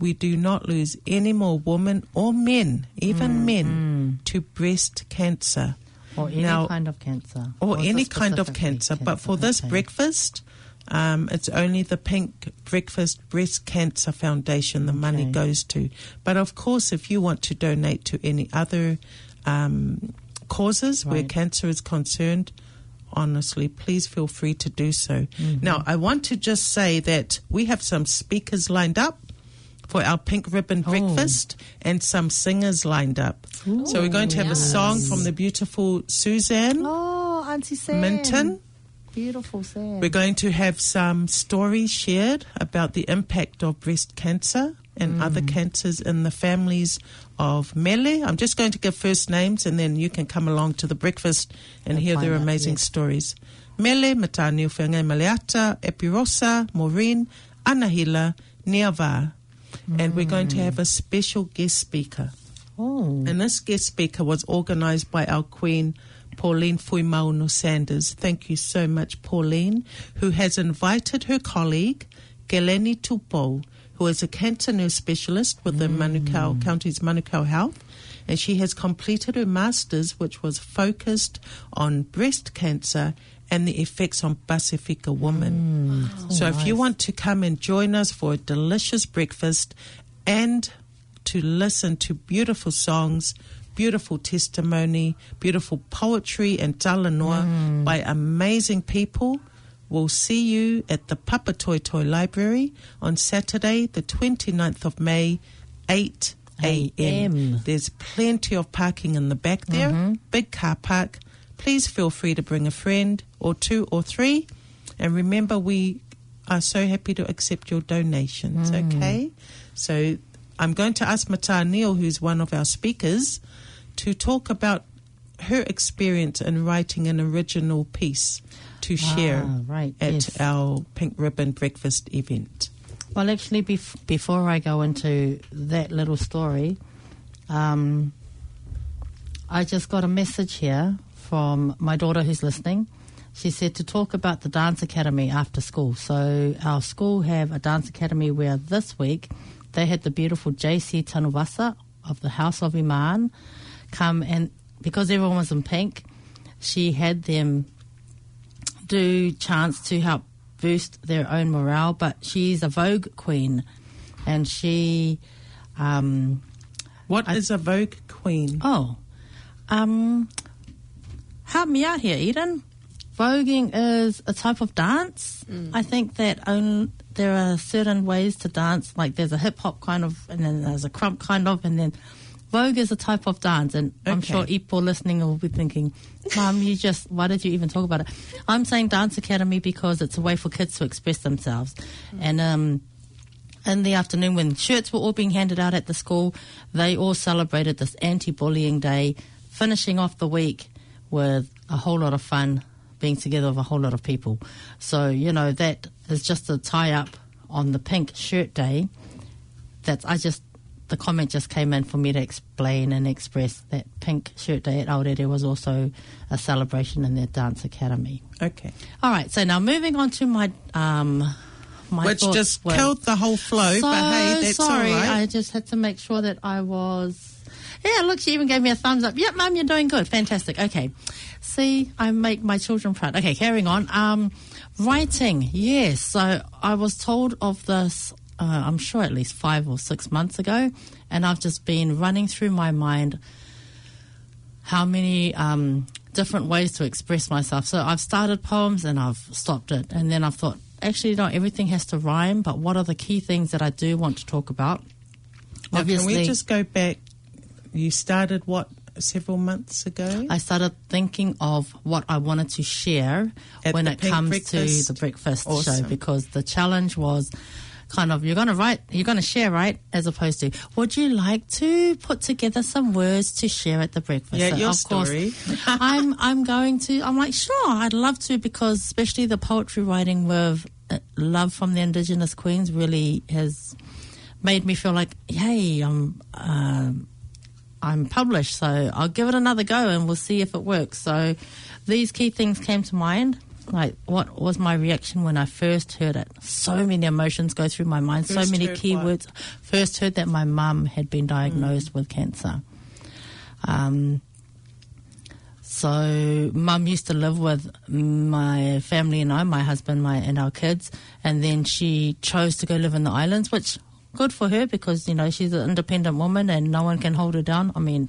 we do not lose any more women or men, even men, to breast cancer. Or any Now- kind of cancer, or it any kind of specifically cancer. But for this breakfast, um, it's only the Pink Breakfast Breast Cancer Foundation the money goes to. But of course, if you want to donate to any other um, causes where cancer is concerned, honestly, please feel free to do so. Mm-hmm. Now, I want to just say that we have some speakers lined up for our pink ribbon Oh. breakfast and some singers lined up. so we're going to have a song from the beautiful Suzanne Oh, Auntie Sam. Minton. Beautiful Sam. We're going to have some stories shared about the impact of breast cancer and mm. other cancers in the families of Mele. I'm just going to give first names and then you can come along to the breakfast and hear their out, amazing yes. stories. Mele, Matani Whengai Maleata, Epirosa, Maureen, Anahila, Niava. And we're going to have a special guest speaker. oh, And this guest speaker was organised by our Queen, Pauline Fuimaono Sanders. Thank you so much, Pauline, who has invited her colleague, Geleni Tupo, who is a cancer nurse specialist with the Manukau mm. Counties Manukau Health. And she has completed her master's, which was focused on breast cancer and the effects on Pasifika women. Mm. so if you want to come and join us for a delicious breakfast and to listen to beautiful songs, beautiful testimony, beautiful poetry and talanoa mm. by amazing people, we'll see you at the Papatoetoe Library on Saturday, the 29th of May, 8 a.m. There's plenty of parking in the back there, mm-hmm. big car park. Please feel free to bring a friend or two or three. And remember, we are so happy to accept your donations, mm. okay? So I'm going to ask Mata Neil, who's one of our speakers, to talk about her experience in writing an original piece to share Ah, right, at yes. our Pink Ribbon Breakfast event. Well, actually, bef- before I go into that little story, um, I just got a message here from my daughter who's listening. She said to talk about the dance academy after school. So our school have a dance academy where this week they had the beautiful JC Tanuvasa of the House of Iman come and because everyone was in pink, she had them do chants to help boost their own morale. But she's a Vogue queen, and she, um, What is a Vogue Queen? oh, um, help me out here, Eden. Voguing is a type of dance. I think that on, there are certain ways to dance. Like there's a hip hop kind of, and then there's a krump kind of, and then Vogue is a type of dance. And I'm sure Ipo listening will be thinking, Mum, you just, why did you even talk about it? I'm saying Dance Academy because it's a way for kids to express themselves. And, um, in the afternoon when shirts were all being handed out at the school, they all celebrated this anti-bullying day, finishing off the week with a whole lot of fun, being together with a whole lot of people. So, you know, that is just a tie up on the pink shirt day. that I just, the comment just came in for me to explain and express that pink shirt day at Aorere was also a celebration in their dance academy. Okay. All right, so now moving on to my, um, my Which just were- killed the whole flow, so but hey, that's sorry. all right. I just had to make sure that I was. Yeah, look, she even gave me a thumbs up. Yep, mum, you're doing good. Fantastic. Okay. See, I make my children proud. Okay, carrying on. Um, writing. Yes. So I was told of this, uh, I'm sure at least five or six months ago, and I've just been running through my mind how many um, different ways to express myself. So I've started poems and I've stopped it. And then I've thought, actually, not everything has to rhyme, but what are the key things that I do want to talk about? Now, can we just go back? You started what several months ago? I started thinking of what I wanted to share At when it comes Breakfast? to the breakfast show because the challenge was kind of you're going to write, you're going to share, right? As opposed to, would you like to put together some words to share at the breakfast? Yeah, So, your of story. Course, I'm I'm going to. I'm like sure, I'd love to because especially the poetry writing with uh, love from the Indigenous Queens really has made me feel like, hey, I'm. Um, I'm published, so I'll give it another go and we'll see if it works. So these key things came to mind. Like, what was my reaction when I first heard it? So many emotions go through my mind, First so many keywords. First heard that my mum had been diagnosed with cancer. Um, so mum used to live with my family and I, my husband, my and our kids, and then she chose to go live in the islands, which good for her because you know she's an independent woman and no one can hold her down. I mean,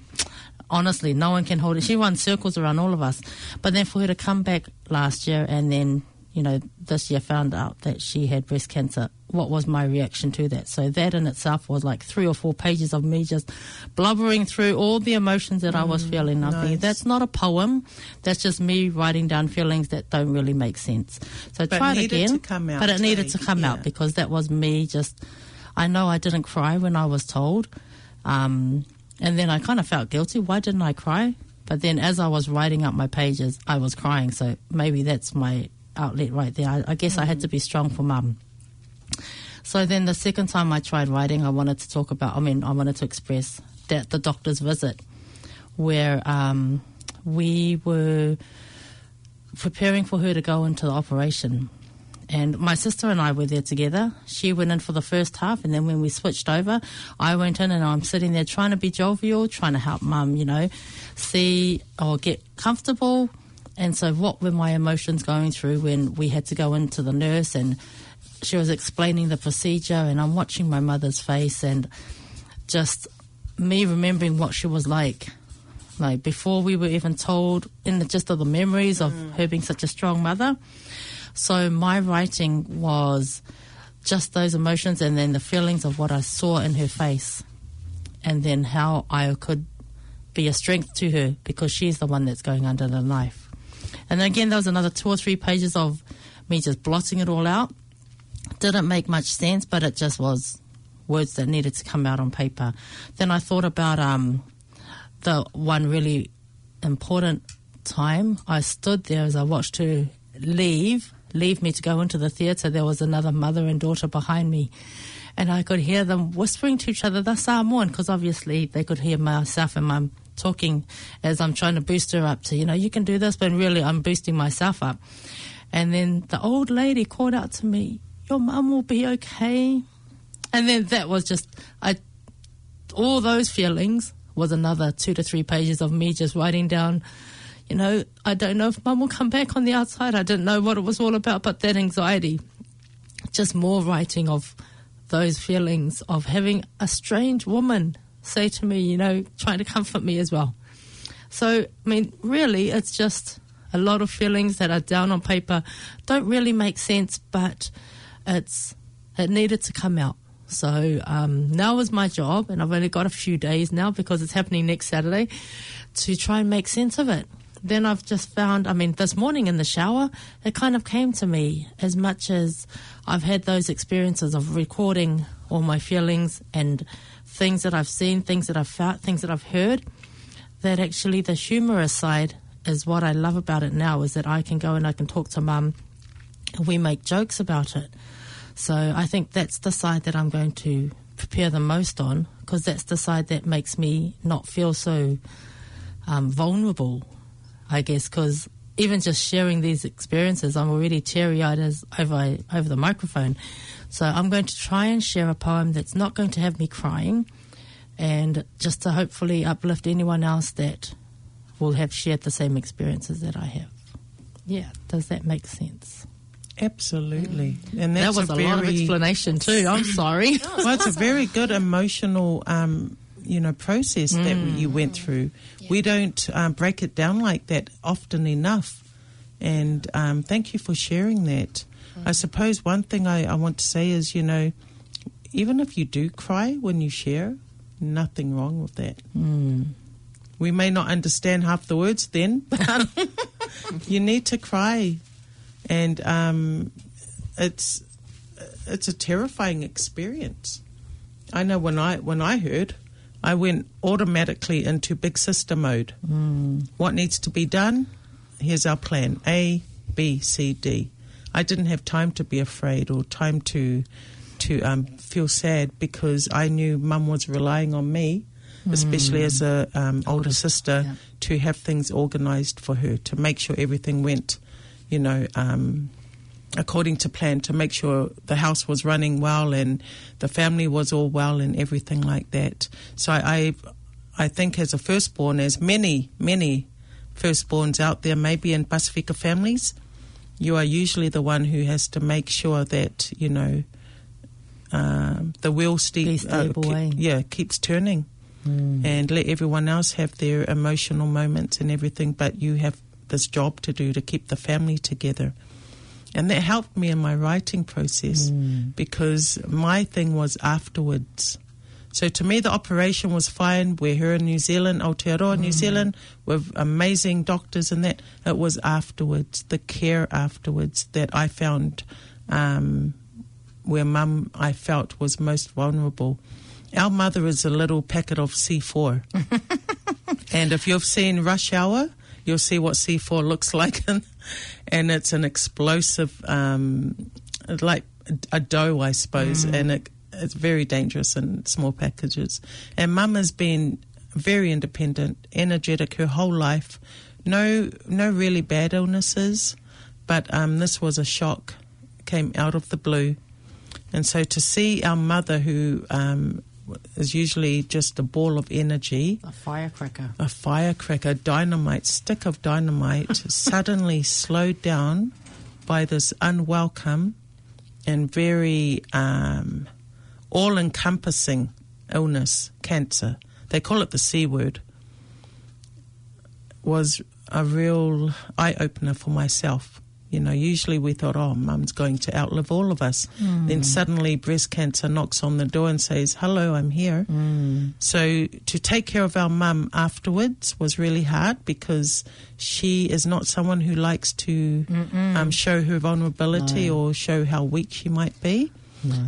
honestly, no one can hold it. She runs circles around all of us, but then for her to come back last year and then you know this year found out that she had breast cancer. What was my reaction to that? So that in itself was like three or four pages of me just blubbering through all the emotions that I was feeling. I think nice. that's not a poem. That's just me writing down feelings that don't really make sense. So But try it needed again. to come out, but it needed to come Yeah. out because that was me just. I know I didn't cry when I was told, um, and then I kind of felt guilty. Why didn't I cry? But then as I was writing up my pages, I was crying. So maybe that's my outlet right there. I, I guess I had to be strong for mum. So then the second time I tried writing, I wanted to talk about, I mean, I wanted to express that the doctor's visit where um, we were preparing for her to go into the operation. And my sister and I were there together. She went in for the first half, and then when we switched over, I went in and I'm sitting there trying to be jovial, trying to help mum, you know, see or get comfortable. and so, what were my emotions going through when we had to go into the nurse and she was explaining the procedure, and I'm watching my mother's face and just me remembering what she was like. Like before we were even told, in the, just of the memories of mm. her being such a strong mother. So my writing was just those emotions and then the feelings of what I saw in her face, and then how I could be a strength to her because she's the one that's going under the knife. And then again, there was another two or three pages of me just blotting it all out. Didn't make much sense, but it just was words that needed to come out on paper. Then I thought about um, the one really important time. I stood there as I watched her leave, leave me to go into the theatre. There was another mother and daughter behind me. And I could hear them whispering to each other, the Samoan, because obviously they could hear myself and mum talking as I'm trying to boost her up to, you know, you can do this, but really I'm boosting myself up. And then the old lady called out to me, Your mum will be okay. And then that was just, I, all those feelings was another two to three pages of me just writing down, you know, I don't know if mum will come back on the outside. I didn't know what it was all about, but that anxiety, just more writing of those feelings of having a strange woman say to me, you know, trying to comfort me as well. So, I mean, really, it's just a lot of feelings that are down on paper, don't really make sense, but it's it needed to come out. So um, now is my job, and I've only got a few days now because it's happening next Saturday to try and make sense of it. Then I've just found, I mean, this morning in the shower, it kind of came to me as much as I've had those experiences of recording all my feelings and things that I've seen, things that I've felt, things that I've heard, that actually the humorous side is what I love about it now is that I can go and I can talk to mum and we make jokes about it. So I think that's the side that I'm going to prepare the most on because that's the side that makes me not feel so um, vulnerable, I guess, because even just sharing these experiences, I'm already teary-eyed as over over the microphone. So I'm going to try and share a poem that's not going to have me crying, and just to hopefully uplift anyone else that will have shared the same experiences that I have. Yeah, does that make sense? Absolutely, and That was a, very, lot of explanation too. I'm sorry. well, it's a very good emotional, um, you know, process that you went through. We don't um, break it down like that often enough, and um, thank you for sharing that. I suppose one thing I, I want to say is, you know, even if you do cry when you share, nothing wrong with that. We may not understand half the words then, but you need to cry, and um, it's it's a terrifying experience. I know when I when I heard, I went automatically into big sister mode. What needs to be done? Here's our plan: A, B, C, D. I didn't have time to be afraid or time to to um, feel sad because I knew Mum was relying on me, especially as a um, older sister, yeah. to have things organised for her to make sure everything went, you know. Um, according to plan to make sure the house was running well and the family was all well and everything like that. So I, I, I think as a firstborn, as many, many firstborns out there, maybe in Pasifika families, you are usually the one who has to make sure that you know um, the wheel ste- stable, keep- eh? yeah keeps turning, and let everyone else have their emotional moments and everything. But you have this job to do to keep the family together. And that helped me in my writing process because my thing was afterwards. So to me, the operation was fine. We're here in New Zealand, Aotearoa, New Zealand, with amazing doctors and that. It was afterwards, the care afterwards, that I found um, where mum, I felt, was most vulnerable. Our mother is a little packet of C4. and if you've seen Rush Hour, you'll see what C4 looks like. and it's an explosive, um, like a dough, I suppose, and it, it's very dangerous in small packages. And mum has been very independent, energetic her whole life. No, no really bad illnesses, but um, this was a shock. Came out of the blue, and so to see our mother, who um, is usually just a ball of energy, A firecracker. a firecracker, dynamite, stick of dynamite, suddenly slowed down by this unwelcome and very um, all encompassing illness, cancer. They call it the C word. Was a real eye opener for myself. You know, usually we thought, oh, mum's going to outlive all of us. Hmm. Then suddenly breast cancer knocks on the door and says, hello, I'm here. Hmm. So to take care of our mum afterwards was really hard because she is not someone who likes to um, show her vulnerability or show how weak she might be.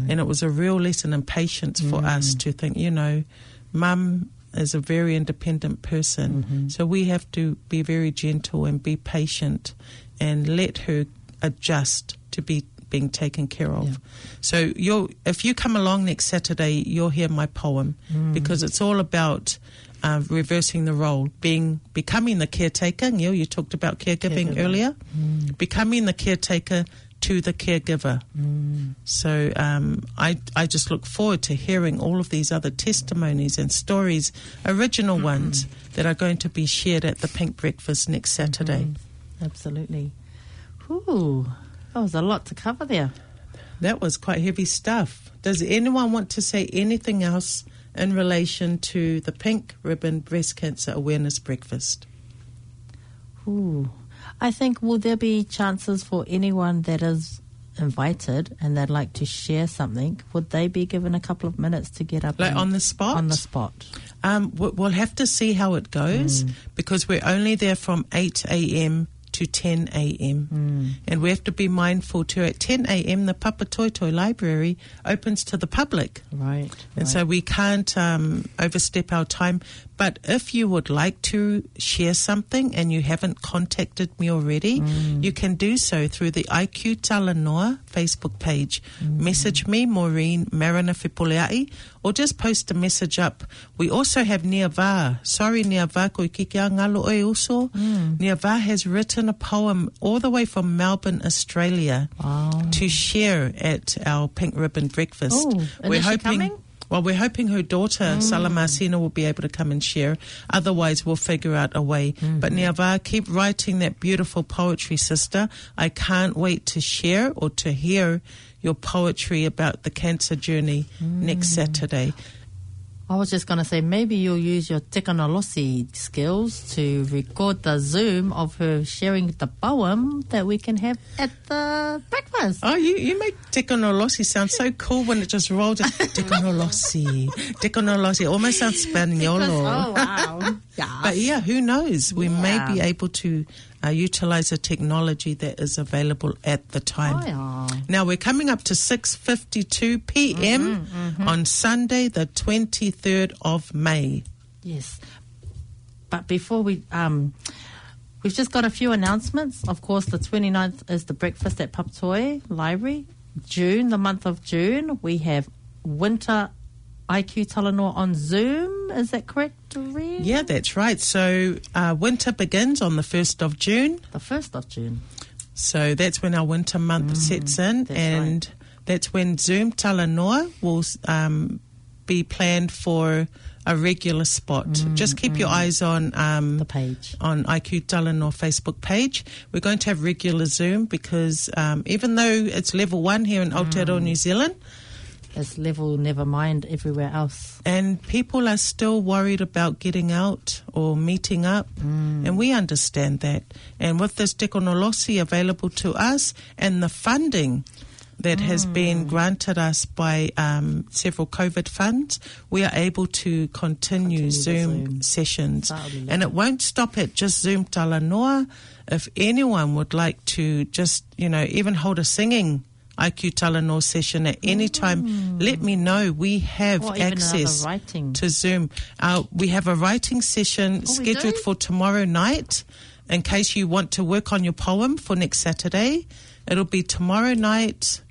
And it was a real lesson in patience for mm. us to think, you know, mum is a very independent person. Mm-hmm. So we have to be very gentle and be patient and let her adjust to be being taken care of. Yeah. So you'll, if you come along next Saturday, you'll hear my poem because it's all about uh, reversing the role, being becoming the caretaker. Neil, you talked about caregiving Caregiver. earlier. Becoming the caretaker to the caregiver. So um, I, I just look forward to hearing all of these other testimonies and stories, original ones, that are going to be shared at the Pink Breakfast next Saturday. Absolutely. Ooh, that was a lot to cover there. That was quite heavy stuff. Does anyone want to say anything else in relation to the Pink Ribbon Breast Cancer Awareness Breakfast? Ooh. I think, will there be chances for anyone that is invited and they'd like to share something? Would they be given a couple of minutes to get up Like on the spot? On the spot. Um, we- we'll have to see how it goes because we're only there from 8 a.m. to 10 a.m. And we have to be mindful too. At 10 a.m., the Papatoetoe Library opens to the public. Right. And right. so we can't um, overstep our time. But if you would like to share something and you haven't contacted me already, mm. you can do so through the IQ Talanoa Facebook page. Mm-hmm. Message me, Maureen Marina Fipuleai, or just post a message up. We also have Niava. Sorry, Niava, ko i kike a ngalo uso. Mm. Niava has written a poem all the way from Melbourne, Australia, Wow. to share at our Pink Ribbon Breakfast. Oh, is she coming? Mm. Well, we're hoping her daughter, Salamasina, will be able to come and share. Otherwise, we'll figure out a way. Mm-hmm. But Niava, keep writing that beautiful poetry, sister. I can't wait to share or to hear your poetry about the cancer journey next Mm. Saturday. I was just going to say maybe you'll use your Tekonolosi skills to record the Zoom of her sharing the poem that we can have at the breakfast. Oh, you, you make Tekonolosi sound so cool when it just rolls. out. Tekonolosi. Tekonolosi. Almost sounds Spaniolo. oh, wow. yeah. But yeah, who knows? We may be able to uh, utilize a technology that is available at the time. Oh, yeah. Now we're coming up to 6:52 p.m. Mm-hmm, on Sunday, the 23rd of May. Yes. But before we, um, we've just got a few announcements. Of course, the 29th is the breakfast at Papatoetoe Library. June, the month of June, we have winter IQ Talanoa on Zoom. Is that correct? Yeah, that's right. So uh, winter begins on the 1st of June. The 1st of June. So that's when our winter month sets in, Mm, that's and that's when Zoom Talanoa will um, be planned for a regular spot. Just keep your eyes on um, Mm, The page. on IQ Talanoa Facebook page. We're going to have regular Zoom because um, even though it's level one here in Mm. Aotearoa, New Zealand, It's level never mind everywhere else. and people are still worried about getting out or meeting up, and we understand that. And with this Tekonolosi available to us and the funding that has been granted us by um, several COVID funds, we are able to continue, Continue Zoom, Zoom. sessions. And it won't stop at just Zoom Talanoa. If anyone would like to just, you know, even hold a singing IQ Talanoa session at any time, let me know. We have Or access to Zoom. Uh, we have a writing session Oh, scheduled for tomorrow night. In case you want to work on your poem for next Saturday, it'll be tomorrow night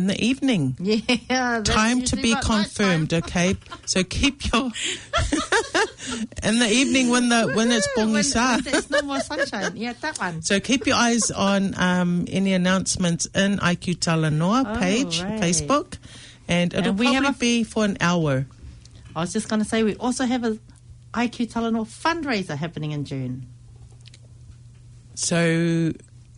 in the evening. Yeah. Time to be confirmed, okay? So keep your in the evening when the when it's When- bongisa. There's no more sunshine. Yeah, that one. So keep your eyes on um, any announcements in IQ Talanoa Oh, page, right. Facebook. And it'll And we have probably be for an hour. I was just going to say we also have a IQ Talanoa fundraiser happening in June. So,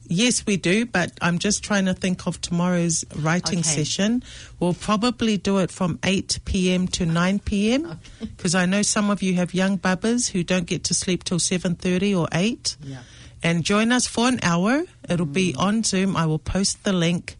yes, we do, but I'm just trying to think of tomorrow's writing Okay. session. We'll probably do it from 8 p.m. to 9 p.m. because I know some of you have young bubbers who don't get to sleep till 7.30 or 8. Yeah. And join us for an hour. It'll be mm. on Zoom. I will post the link.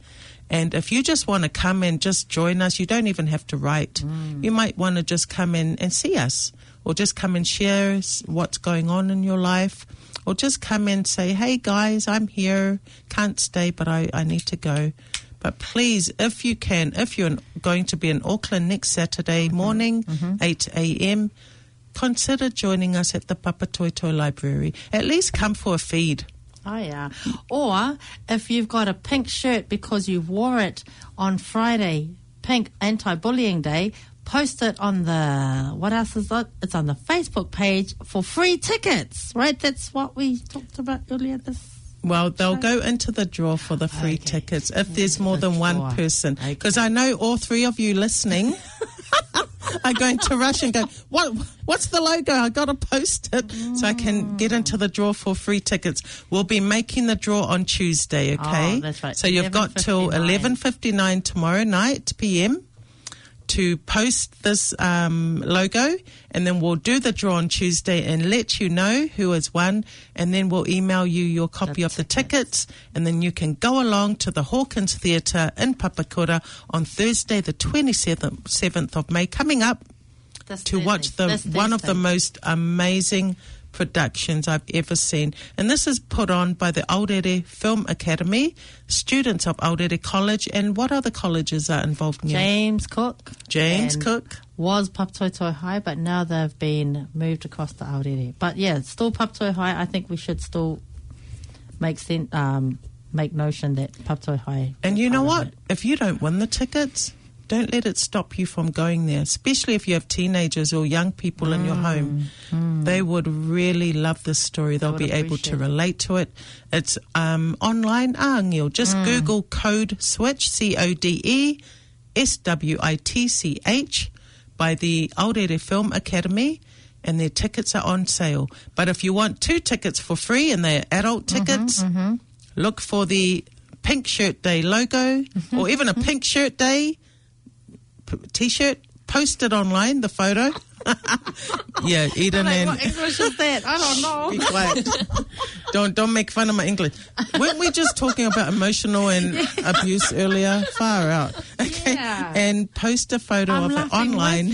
And if you just want to come and just join us, you don't even have to write. Mm. You might want to just come in and see us, or just come and share what's going on in your life, or just come and say, hey guys, I'm here, can't stay, but I, I need to go. But please, if you can, if you're going to be in Auckland next Saturday morning, mm-hmm. 8 a.m., consider joining us at the Papatoetoe Library. At least come for a feed. Oh, yeah. Or if you've got a pink shirt because you wore it on Friday, Pink Anti Bullying Day, post it on the, what else is that? It's on the Facebook page for free tickets, right? That's what we talked about earlier this. Well, they'll go into the draw for the free Okay. tickets if there's more the than one person. Okay. Because I know all three of you listening are going to rush and go, what, what's the logo? i got to post it so I can get into the draw for free tickets. We'll be making the draw on Tuesday, okay? Oh, that's right. So you've got till 11:59. 11.59 tomorrow night, PM to post this um, logo, and then we'll do the draw on Tuesday and let you know who has won, and then we'll email you your copy The of the tickets. tickets, and then you can go along to the Hawkins Theatre in Papakura on Thursday, the 27th of May, coming up This to watch the This one of the most amazing productions I've ever seen. And this is put on by the Aorere Film Academy, students of Aorere College, and what other colleges are involved in it? James Cook. James Cook. Was Papatoetoe High, but now they've been moved across to Aorere. But yeah, it's still Papatoetoe High. I think we should still make sense, um, make notion that Papatoetoe High. And you know what? right. If you don't win the tickets, don't let it stop you from going there, especially if you have teenagers or young people in your Mm, home. They would really love this story. They'll be able to it. relate to it. It's um, online. Ah, Ngil. Just Mm. Google Code Switch, C O D E S W I T C H, by the Aorere Film Academy. And their tickets are on sale. But if you want two tickets for free and they're adult Mm-hmm, tickets, look for the Pink Shirt Day logo Mm-hmm, or even a Pink Shirt Day t-shirt. Post it online, the photo. yeah, Eden Like, and what English is that? I don't be know. quiet. don't don't make fun of my English. Weren't we just talking about emotional and abuse earlier? Far out. Okay. Yeah. And post a photo I'm of it online.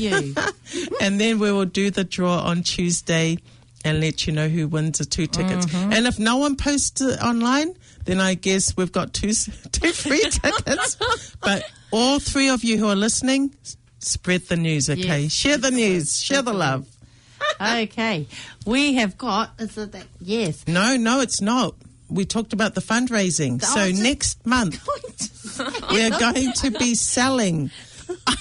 and then we will do the draw on Tuesday and let you know who wins the two tickets. Mm-hmm. And if no one posts it online, then I guess we've got two two free tickets. But all three of you who are listening, spread the news, okay? Yes. Share the news, share the love. okay, we have got. Is it that? Yes. No, no, it's not. We talked about the fundraising. So next month we are going to be selling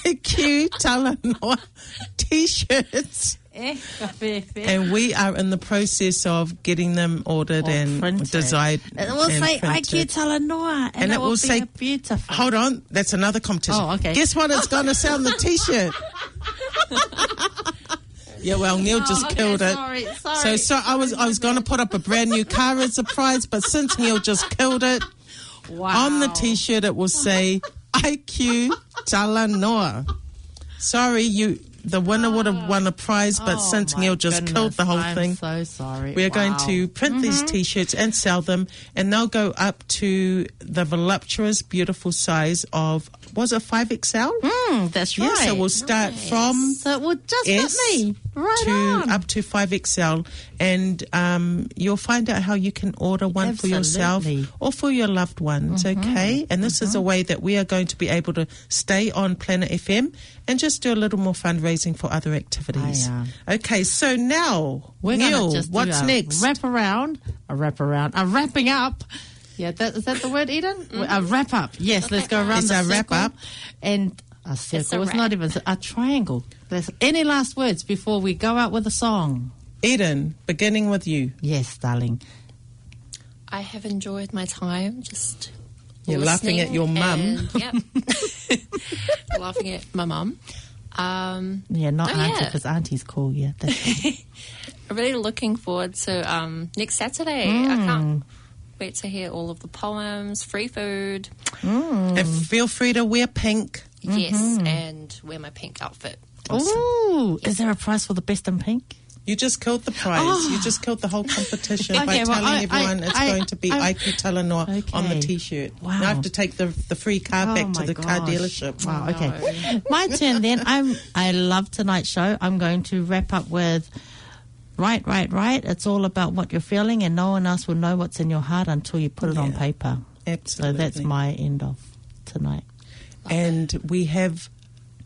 IQ Talanoa t-shirts. Fair, fair. And we are in the process of getting them ordered Or and printed. designed. It will say. IQ Talanoa, and, And it, it will, say- beautiful. Hold on, that's another competition. Oh, okay. Guess what? It's going to say on the t-shirt. yeah, well, Neil Oh, just okay, killed it. sorry, sorry. So, so I was I was going to put up a brand new car as a prize, but since Neil just killed it, wow. on the t-shirt it will say IQ Talanoa. Sorry, you. The winner would have won a prize, but Oh, just goodness, killed the whole thing. I'm thing, so sorry. we are going Wow. Mm-hmm. to print these t-shirts and sell them, and they'll go up to the voluptuous, beautiful size of was it five XL? Mm, that's right. Yeah, so we'll start from So it will just S fit me. Right to on. up to 5XL, and um, you'll find out how you can order one for yourself Mm-hmm. or for your loved ones, okay? And this is a way that we are going to be able to stay on Planet FM and just do a little more fundraising for other activities. Aye, Okay, so now, We're Neil, just what's next? Wrap around, a wrap around, a wrapping up. Yeah, that, is that the word, Eden? A wrap up. Yes, let's go around It's the a wrap up. And a circle. It's, a not even a triangle. There's any last words before we go out with a song? Eden, beginning with you. Yes, darling. I have enjoyed my time just. You're laughing at your mum. listening Yep. laughing at my mum. Um, Yeah, not Oh, auntie yeah. because auntie's cool. Yeah, that's right. I'm really looking forward to um, next Saturday. I can't wait to hear all of the poems, free food. And feel free to wear pink. Yes, mm-hmm. and wear my pink outfit. Ooh, is there a prize for the best in pink? You just killed the prize. Oh. You just killed the whole competition by well, telling I- everyone I- it's I- going to be I- IQ Talanoa on the t-shirt. Wow. Now I have to take the the free car Oh back to my the car dealership. Wow. Oh, okay, my turn then. I'm. I love tonight's show. I'm going to wrap up with. Right, right, right. It's all about what you're feeling, and no one else will know what's in your heart until you put it on Yeah. paper. So that's my end of tonight. And we have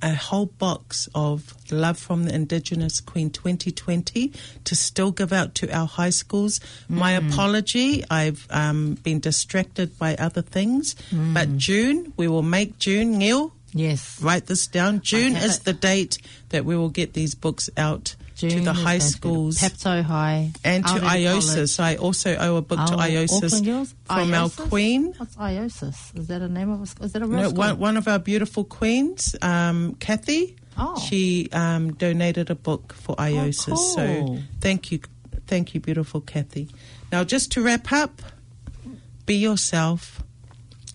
a whole box of Love from the Indigenous Queen 2020 to still give out to our high schools. My Mm. apology, I've um, been distracted by other things. Mm. But June, we will make June, Neil, Yes. write this down. June is it. the date that we will get these books out to the high schools. Pepto High. and to IOSIS. I also owe a book College. to Oh, IOSIS from our queen. What's IOSIS? Is that a name of a school? Is that a real No, school? one, one of our beautiful queens, um, Kathy. Oh. She um, donated a book for IOSIS. So cool. thank you, thank you, beautiful Kathy. Now, just to wrap up, be yourself.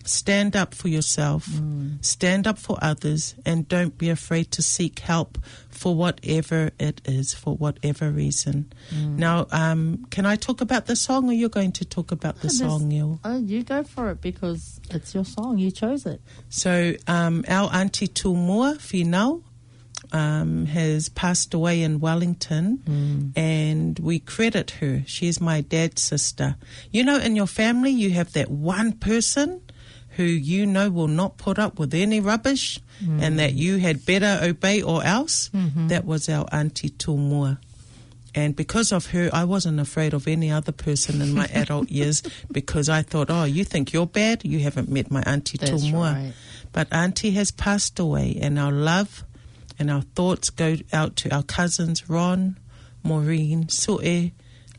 Stand up for yourself. Mm. Stand up for others, and don't be afraid to seek help for whatever it is, for whatever reason. Mm. Now, um, can I talk about the song, or you're going to talk about the song, Neil? Oh, you go for it because it's your song. You chose it. So um, our auntie Tulmua Finau um, has passed away in Wellington, and we credit her. She's my dad's sister. You know, in your family, you have that one person who you know will not put up with any rubbish, and mm. that you had better obey or else. Mm-hmm. That was our auntie Tulmua. And because of her, I wasn't afraid of any other person in my adult years because I thought, oh, you think you're bad? You haven't met my Auntie That's Tulmua. right. But Auntie has passed away, and our love and our thoughts go out to our cousins Ron, Maureen, Sue,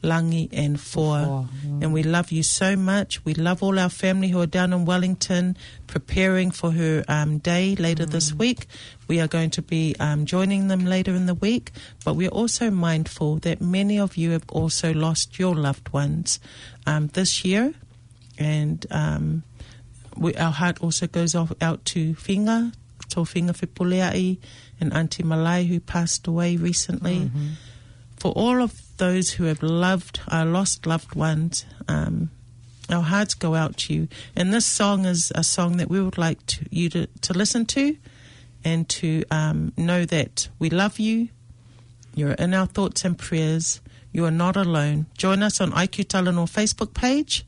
Langi, and Foa. Foa, And we love you so much. We love all our family who are down in Wellington preparing for her um, day later this week. We are going to be um, joining them later in the week, but we're also mindful that many of you have also lost your loved ones um, this year. And um, we, our heart also goes off out to Finga, to Finga Fipuleai, and Auntie Malai, who passed away recently. For all of those who have loved, our lost loved ones, um, our hearts go out to you. And this song is a song that we would like to, you to, to listen to and to um, know that we love you. You're in our thoughts and prayers. You are not alone. Join us on IQ Talanoa Facebook page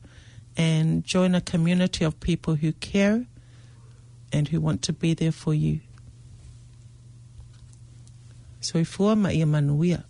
and join a community of people who care and who want to be there for you. Soifua ma ia manuia.